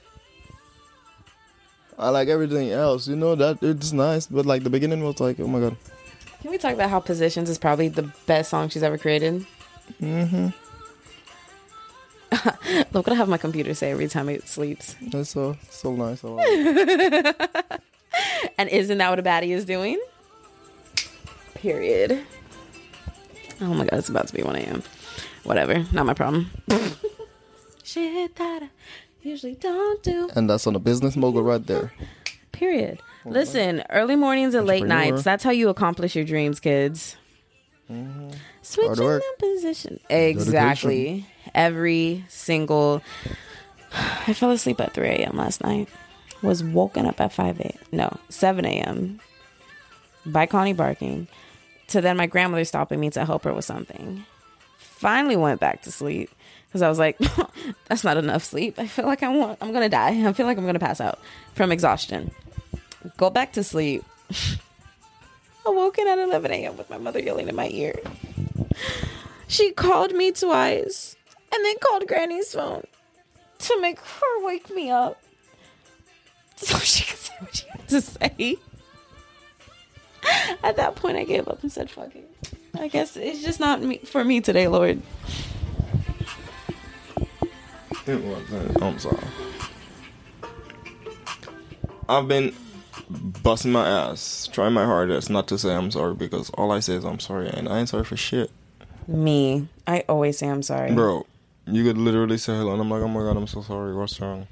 I like everything else. You know that it's nice, but like the beginning was like, oh my god. Can we talk about how Positions is probably the best song she's ever created? Mm-hmm. Look what I have my computer say every time it sleeps. That's so so nice. I like it. And isn't that what a baddie is doing? Period. Oh my god, it's about to be 1 a.m. Whatever, not my problem. Shit that I usually don't do. and that's on a business mogul right there. Period. Listen, early mornings and late nights. That's how you accomplish your dreams, kids. Mm-hmm. Switching work. the position. Exactly. Every single. I fell asleep at 3 a.m. last night. Was woken up at 5 a.m. No, 7 a.m. by Connie barking. To then my grandmother stopping me to help her with something. Finally went back to sleep because I was like, that's not enough sleep. I feel like I want, I'm gonna die. I feel like I'm gonna pass out from exhaustion. Go back to sleep. Awoken at 11 a.m. with my mother yelling in my ear. She called me twice and then called Granny's phone to make her wake me up so she could say what she had to say. At that point, I gave up and said, fuck it. I guess it's just not me, for me today, Lord. It wasn't. I'm sorry. I've been busting my ass, trying my hardest not to say I'm sorry because all I say is I'm sorry, and I ain't sorry for shit, Me. I always say I'm sorry. bro. You could literally say hello, and I'm like, oh my god, I'm so sorry. What's wrong?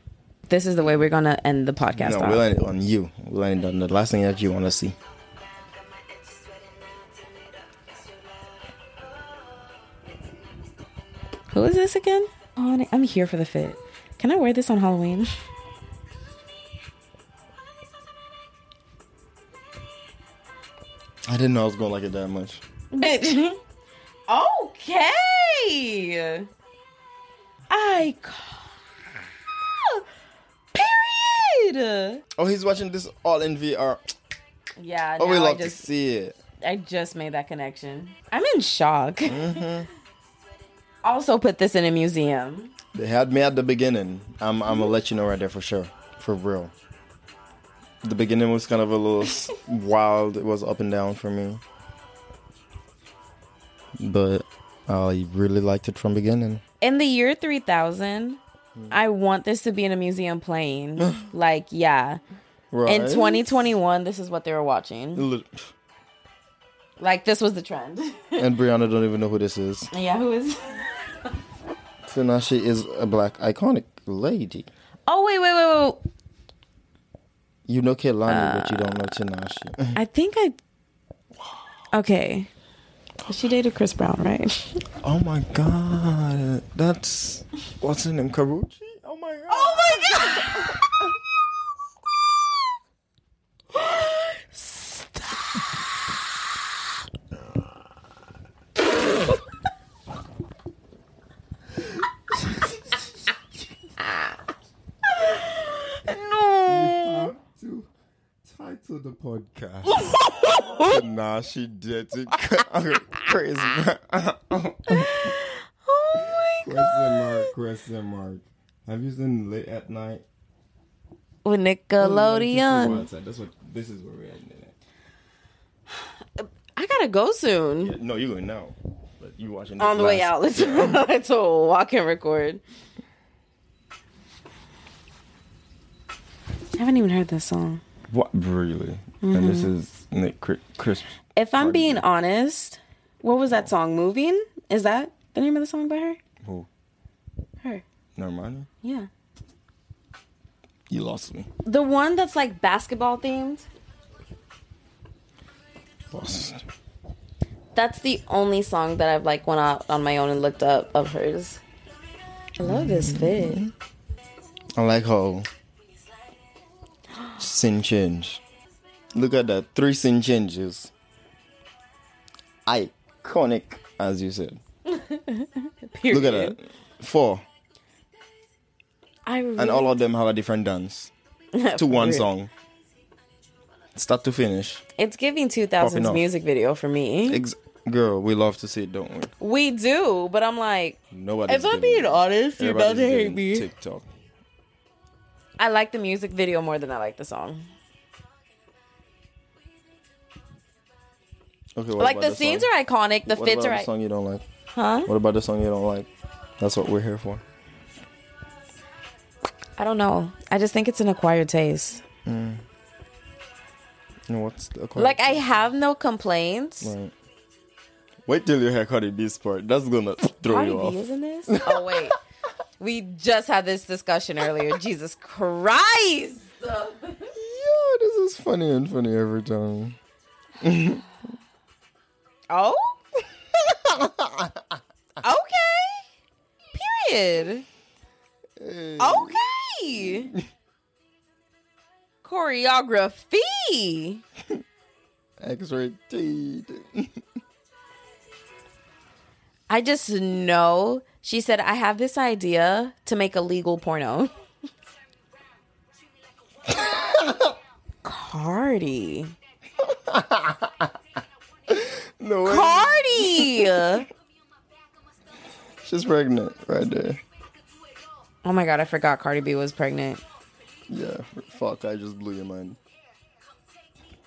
This is the way we're going to end the podcast no, off. we'll end it on you. We'll end it on the last thing that you want to see. Who is this again? Oh, I'm here for the fit. Can I wear this on Halloween? I didn't know I was going to like it that much. okay. I. Period. Oh, he's watching this all in VR. Yeah. Oh, we love just, to see it. I just made that connection. I'm in shock. Mm-hmm. Also, put this in a museum. They had me at the beginning. I'm, I'm gonna let you know right there for sure, for real. The beginning was kind of a little wild. It was up and down for me, but I really liked it from beginning. In the year 3000, hmm. I want this to be in a museum playing. like, yeah. Right? In 2021, this is what they were watching. Like, this was the trend. And Brianna don't even know who this is. yeah, who is. So now she is a black iconic lady. Oh, wait, wait, wait, wait. You know Kehlani, but you uh, don't know Tinashe. I think I. Okay. She dated Chris Brown, right? oh my god, that's what's her name, Karrueche. Oh my god. Oh my god! no. to title the podcast. nah, she did it. Chris Brown. Oh my god. Question mark, question mark. Have you seen Late at Night? With Oh, Nickelodeon. That's what this is where we're ending it. I gotta go soon. Yeah, no, you're going now. But you watching On the way out, let's let's walk and record. I haven't even heard this song. What really? And this mm-hmm. is Nick Cri- Crisp. If I'm being honest, what was that song? Moving? Is that the name of the song by her? Who? Her. Normani? Yeah. You lost me. The one that's like basketball themed. Lost. That's the only song that I've like went out on my own and looked up of hers. I love this mm-hmm. fit. I like how scene change. Look at that. Three sin changes. Iconic, as you said. Period. Look at that. Four. I really, And all of them have a different dance to one song. Start to finish. It's giving Popping 2000s music video for me. Ex- girl, we love to see it, don't we? we do, but I'm like, Nobody. if I'm being honest, you're about to hate me. TikTok. I like the music video more than I like the song. Okay, what like about the scenes song? are iconic, the What fits about are the song you don't like? huh? What about the song you don't like? That's what we're here for. I don't know. I just think it's an acquired taste. Mm. And what's the Like I have no complaints. Right. Wait till you hear Cardi B's part. That's gonna throw Cardi you off. B is in this? Oh wait. We just had this discussion earlier. Jesus Christ. Yeah, this is funny and funny every time. Oh? okay. Period. Okay. Choreography. X-rated. I just know she said I have this idea to make a legal porno. Cardi. no way. Cardi. She's pregnant right there. oh my god, I forgot Cardi B was pregnant. Yeah. Fuck, I just blew your mind.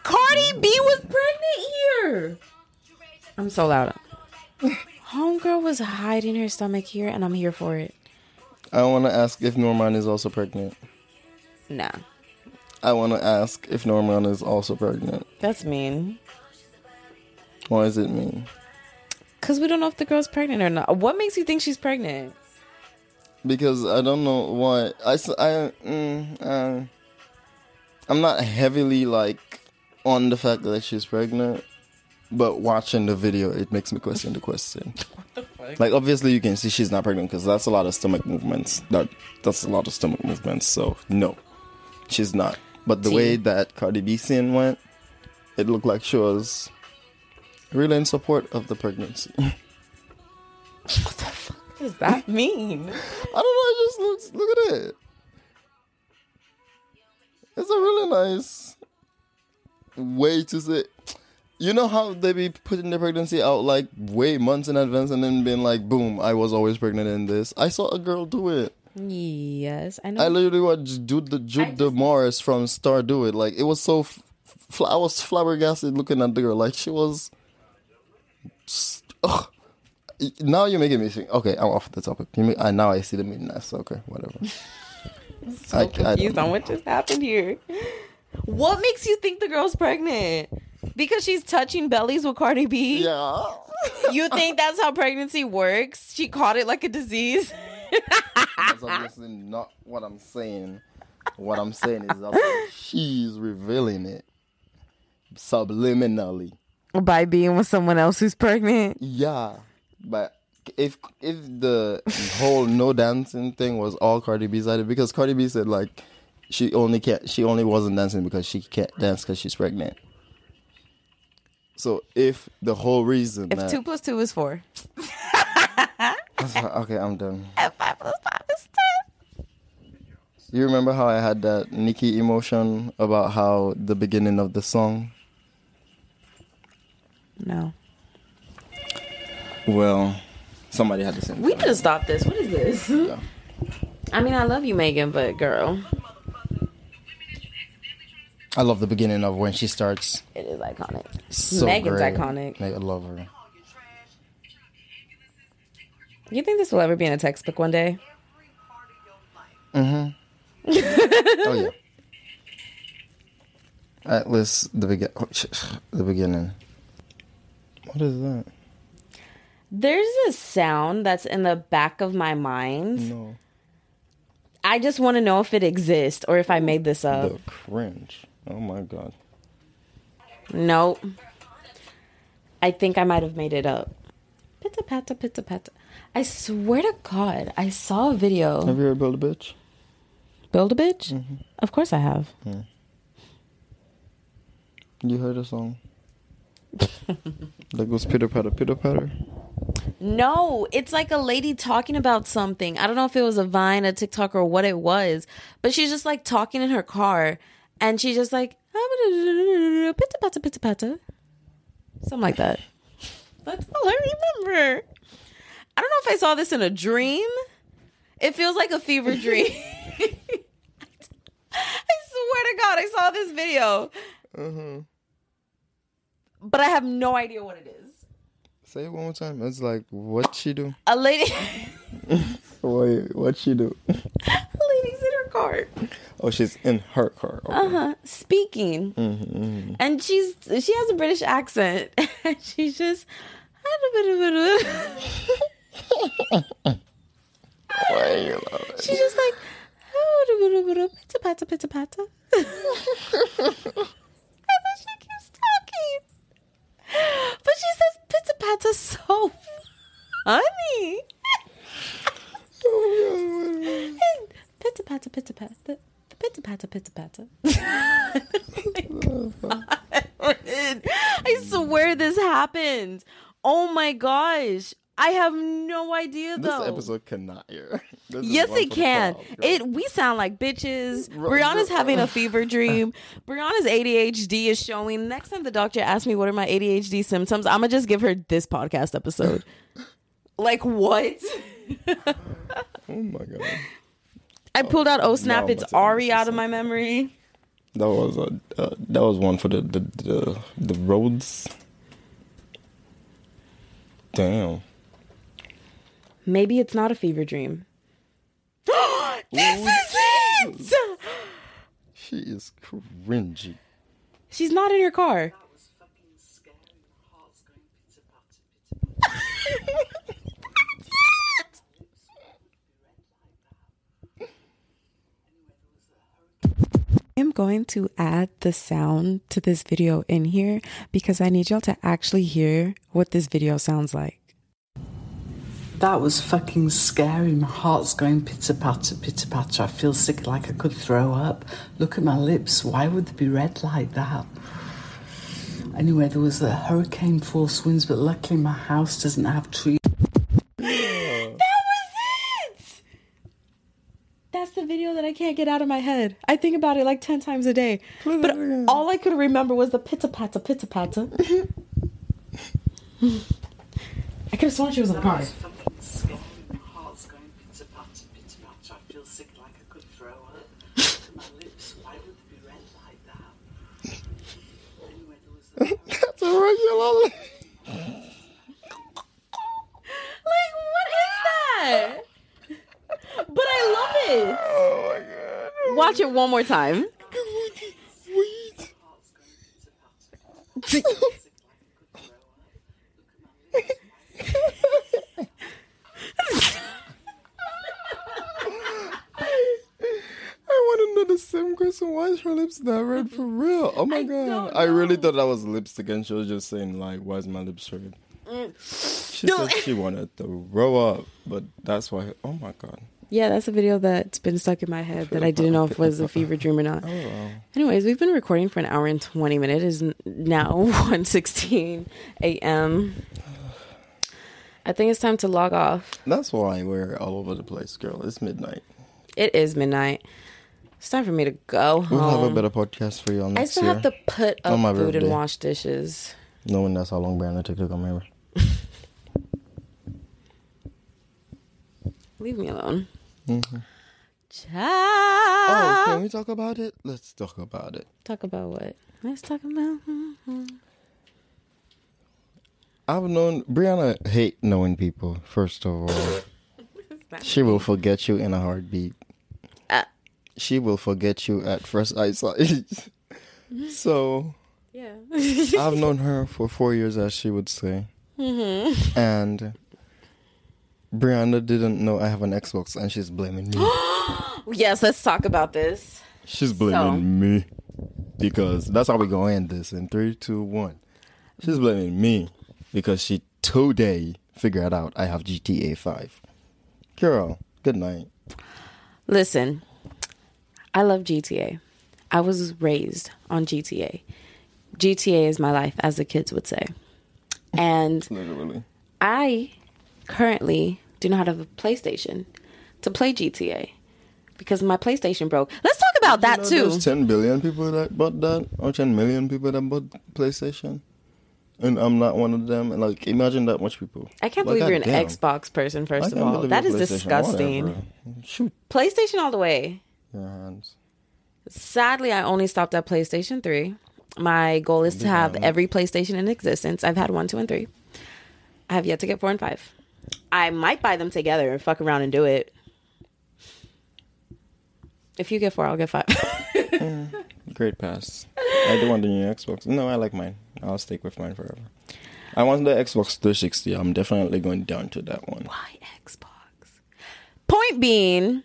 Cardi B was pregnant here. I'm so loud. Homegirl was hiding her stomach here, and I'm here for it. I want to ask if Normani is also pregnant. Nah, I want to ask if Normani is also pregnant. that's mean. Why does it mean? Cause we don't know if the girl's pregnant or not. What makes you think she's pregnant? Because I don't know why. I, I, mm, uh, I'm not heavily like on the fact that she's pregnant, but watching the video, it makes me question the question. Like obviously you can see she's not pregnant because that's a lot of stomach movements. That that's a lot of stomach movements. So no, she's not. But the T. way that Cardi B scene went, it looked like she was really in support of the pregnancy. What the fuck does that mean? I don't know. It just looks. Look at it. It's a really nice way to say. You know how they be putting their pregnancy out like way months in advance and then being like, "Boom! I was always pregnant in this." I saw a girl do it. yes, I know. I literally watched Jude the Jude Demorest from Star do it. Like it was so. F- fl- I was flabbergasted looking at the girl. Like she was. s- Ugh. Now you're making me think. Okay, I'm off the topic. You make, I now I see the midness. Okay, whatever. so I- I don't confused on what just happened here. What makes you think the girl's pregnant? Because she's touching bellies with Cardi B? Yeah. You think that's how pregnancy works? She caught it like a disease? That's obviously not what I'm saying. What I'm saying is that she's revealing it subliminally. By being with someone else who's pregnant? Yeah, but if if the whole no dancing thing was all Cardi B's idea, because Cardi B said like she only can't, she only wasn't dancing because she can't dance because she's pregnant. So if the whole reason If that, two plus two is four. okay, I'm done. If five plus five is ten. You remember how I had that Nikki emotion about how the beginning of the song? No. Well, somebody had to sing. We need to stop this. What is this? Yeah. I mean, I love you, Megan, but girl. I love the beginning of when she starts. It is iconic. So Megan's great. iconic. I love her. You think this will ever be in a textbook one day? Mm-hmm. Oh yeah. At least the begin. The beginning. What is that? There's a sound that's in the back of my mind. No. I just want to know if it exists or if I made this up. The cringe. Oh my god. Nope. I think I might have made it up. Pitta patta pitta patta. I swear to God, I saw a video. Have you heard Build a Bitch? Build a bitch? Mm-hmm. Of course I have. You heard a song? that goes pitter patter, pitter patter. No, it's like a lady talking about something. I don't know if it was a Vine, a TikTok, or what it was, but she's just like talking in her car, and she's just like pitta patta pitta patta, something like that. That's all I remember. I don't know if I saw this in a dream. It feels like a fever dream. I swear to God, I saw this video, mm-hmm. but I have no idea what it is. Say it one more time. It's like what she do? A lady. Wait, what she do? a lady's in her car Oh, she's in her car. Okay. uh-huh. Speaking. And she's she has a british accent. She's just Why you love it? she's just like pitta patta pitta patta and then she keeps talking. But she says pitta patta so funny. And pitta patta pitta patta pitta patta pitta patta I swear this happened. Oh my gosh. I have no idea though. This episode cannot hear. This is Yes, it the can. girl. It we sound like bitches. Brianna's having a fever dream. Brianna's ADHD is showing. Next time the doctor asks me what are my ADHD symptoms, I'm gonna just give her this podcast episode. like what? Oh my god. I pulled out oh snap, now it's I'm about to Ari out of my memory. That was a uh, that was one for the the the, the roads. Damn. Maybe it's not a fever dream. this is it. She is cringy. She's not in her car. Going to add the sound to this video in here because I need y'all to actually hear what this video sounds like. That was fucking scary. My heart's going pitter patter, pitter patter. I feel sick like I could throw up. Look at my lips. Why would they be red like that? Anyway, there was a hurricane force winds, but luckily my house doesn't have trees. Video that I can't get out of my head. I think about it like 10 times a day. But all I could remember was the pitta patta, pitta patta. I could have sworn she was in the car. My heart's going pitter patter, pitter patter. I feel sick like I could throw up. My lips. Why would they be red like that? Anyway, there was a hurricane. That's a regular. Like, what is that? I love it. Oh my god. Watch it one more time. Sweet. I want to know the same question. Why is her lips that red for real? Oh my I god. I really thought that was lipstick and she was just saying like, why is my lips red? Mm. She No. said she wanted to roll up, but that's why. Oh my god. Yeah, that's a video that's been stuck in my head that I didn't know if it was a fever dream or not. Oh wow. Anyways, we've been recording for an hour and 20 minutes. It is now 1.16 a.m. I think it's time to log off. That's why we're all over the place, girl. It's midnight. It is midnight. It's time for me to go home. We'll have a better podcast for you all Um, I still year. have to put On up my food and wash dishes. Knowing that's how long Brandon took to come here. Leave me alone. Mm-hmm. Oh, can we talk about it? Let's talk about it. Talk about what? Let's talk about. I've known Brianna hate knowing people. First of all, she will forget you in a heartbeat. Uh. she will forget you at first eyesight. so Yeah. I've known her for four years, as she would say, Mm-hmm. and Brianna didn't know I have an Xbox, and she's blaming me. yes, let's talk about this. She's blaming me because that's how we gonna end this in three, two, one. She's blaming me because she today figured out I have GTA Five. Girl, good night. Listen, I love GTA. I was raised on GTA. GTA is my life, as the kids would say. And Literally. I currently do not have a PlayStation to play GTA because my PlayStation broke. Let's talk about that You know too. There's 10 billion people that bought that, or 10 million people that bought PlayStation, and I'm not one of them. And like, imagine that much people. I can't Like, believe you're an goddamn. Xbox person, first of all. That is disgusting. whatever. Shoot PlayStation all the way. your hands. Sadly, I only stopped at PlayStation 3. My goal is to have every PlayStation in existence. I've had one, two, and three. I have yet to get four and five. I might buy them together and fuck around and do it. If you get four, I'll get five. Great pass. I do want the new Xbox. No, I like mine. I'll stick with mine forever. I want the Xbox 360. I'm definitely going down to that one. Why Xbox? Point being,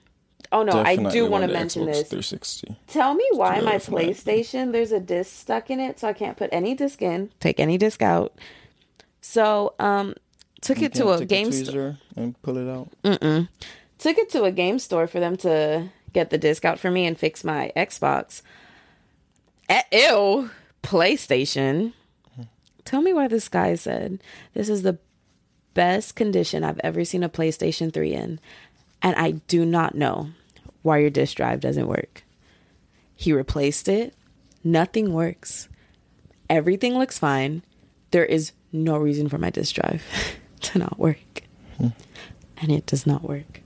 oh no, I do want to mention Xbox this. 360. Tell me why Yeah, my. PlayStation there's a disc stuck in it, so I can't put any disc in, take any disc out. So, um, took You it to a game store. and pull it out. Mm-mm. Took it to a game store for them to get the disc out for me and fix my Xbox. Ew, PlayStation. Tell me why this guy said this is the best condition I've ever seen a PlayStation 3 in. And I do not know why your disk drive doesn't work. He replaced it. Nothing works. Everything looks fine. There is no reason for my disk drive to not work. And it does not work.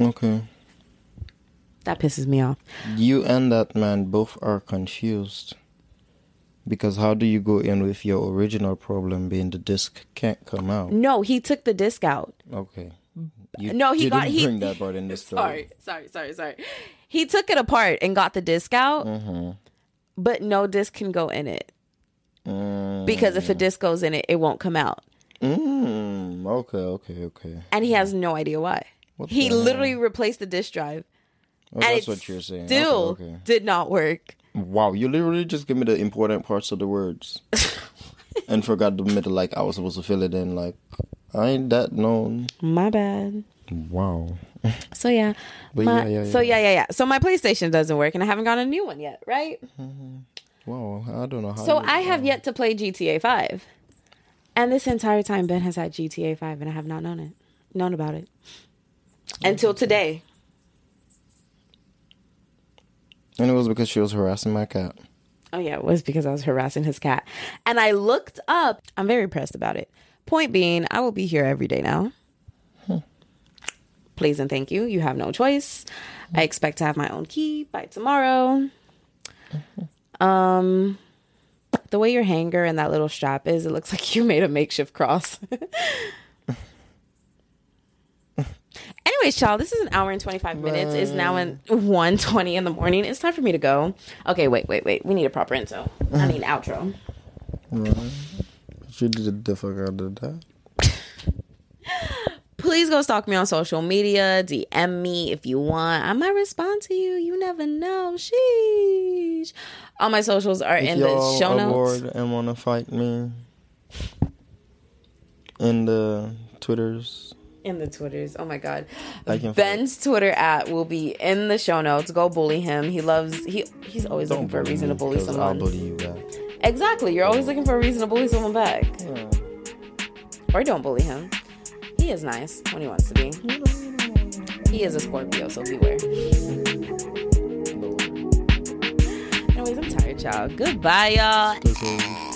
Okay. That pisses me off. You and that man both are confused. Because how do you go in with your original problem being the disc can't come out? No, he took the disc out. Okay. You, no, he got he bring that part in the story. Sorry, sorry, sorry, sorry. He took it apart and got the disc out, Mm-hmm. but no disc can go in it Mm, because if a disc goes in it, it won't come out. mm, okay, okay, okay. And he has no idea why. What he the hell? literally replaced the disc drive, Oh, that's what you're saying. still okay, okay. did not work. Wow, you literally just give me the important parts of the words and forgot the middle. Like I was supposed to fill it in. Like I ain't that known. My bad. Wow. So yeah, my, yeah, yeah, so yeah. yeah, yeah, yeah. So my PlayStation doesn't work, and I haven't got a new one yet, right? Wow. I don't know how. So I have yet to play GTA Five, and this entire time Ben has had GTA Five, and I have not known it, known about it until today. And it was because she was harassing my cat. Oh yeah, it was because I was harassing his cat, and I looked up. I'm very pressed about it. Point being, I will be here every day now. Hmm. Please and thank you. You have no choice. I expect to have my own key by tomorrow. Mm-hmm. Um, the way your hanger and that little strap is, it looks like you made a makeshift cross. Anyways, child, this is an hour and 25 minutes. It's now in 1.20 in the morning. It's time for me to go. Okay, wait, wait, wait. We need a proper intro. I need an outro. Right. She did the fuck out of that. Please go stalk me on social media. DM me if you want. I might respond to you. You never know. Sheesh. All my socials are If in the show notes. and wanna fight me in the Twitters, In the Twitters. Oh my God. Ben's Twitter at will be in the show notes. Go bully him. He loves, he he's always looking for a reason to bully because I'll someone. bully you back. Exactly. You're always looking for a reason to bully someone back. Or don't bully him. He is nice when he wants to be. He is a Scorpio, so beware. Anyways, I'm tired, y'all. Goodbye, y'all.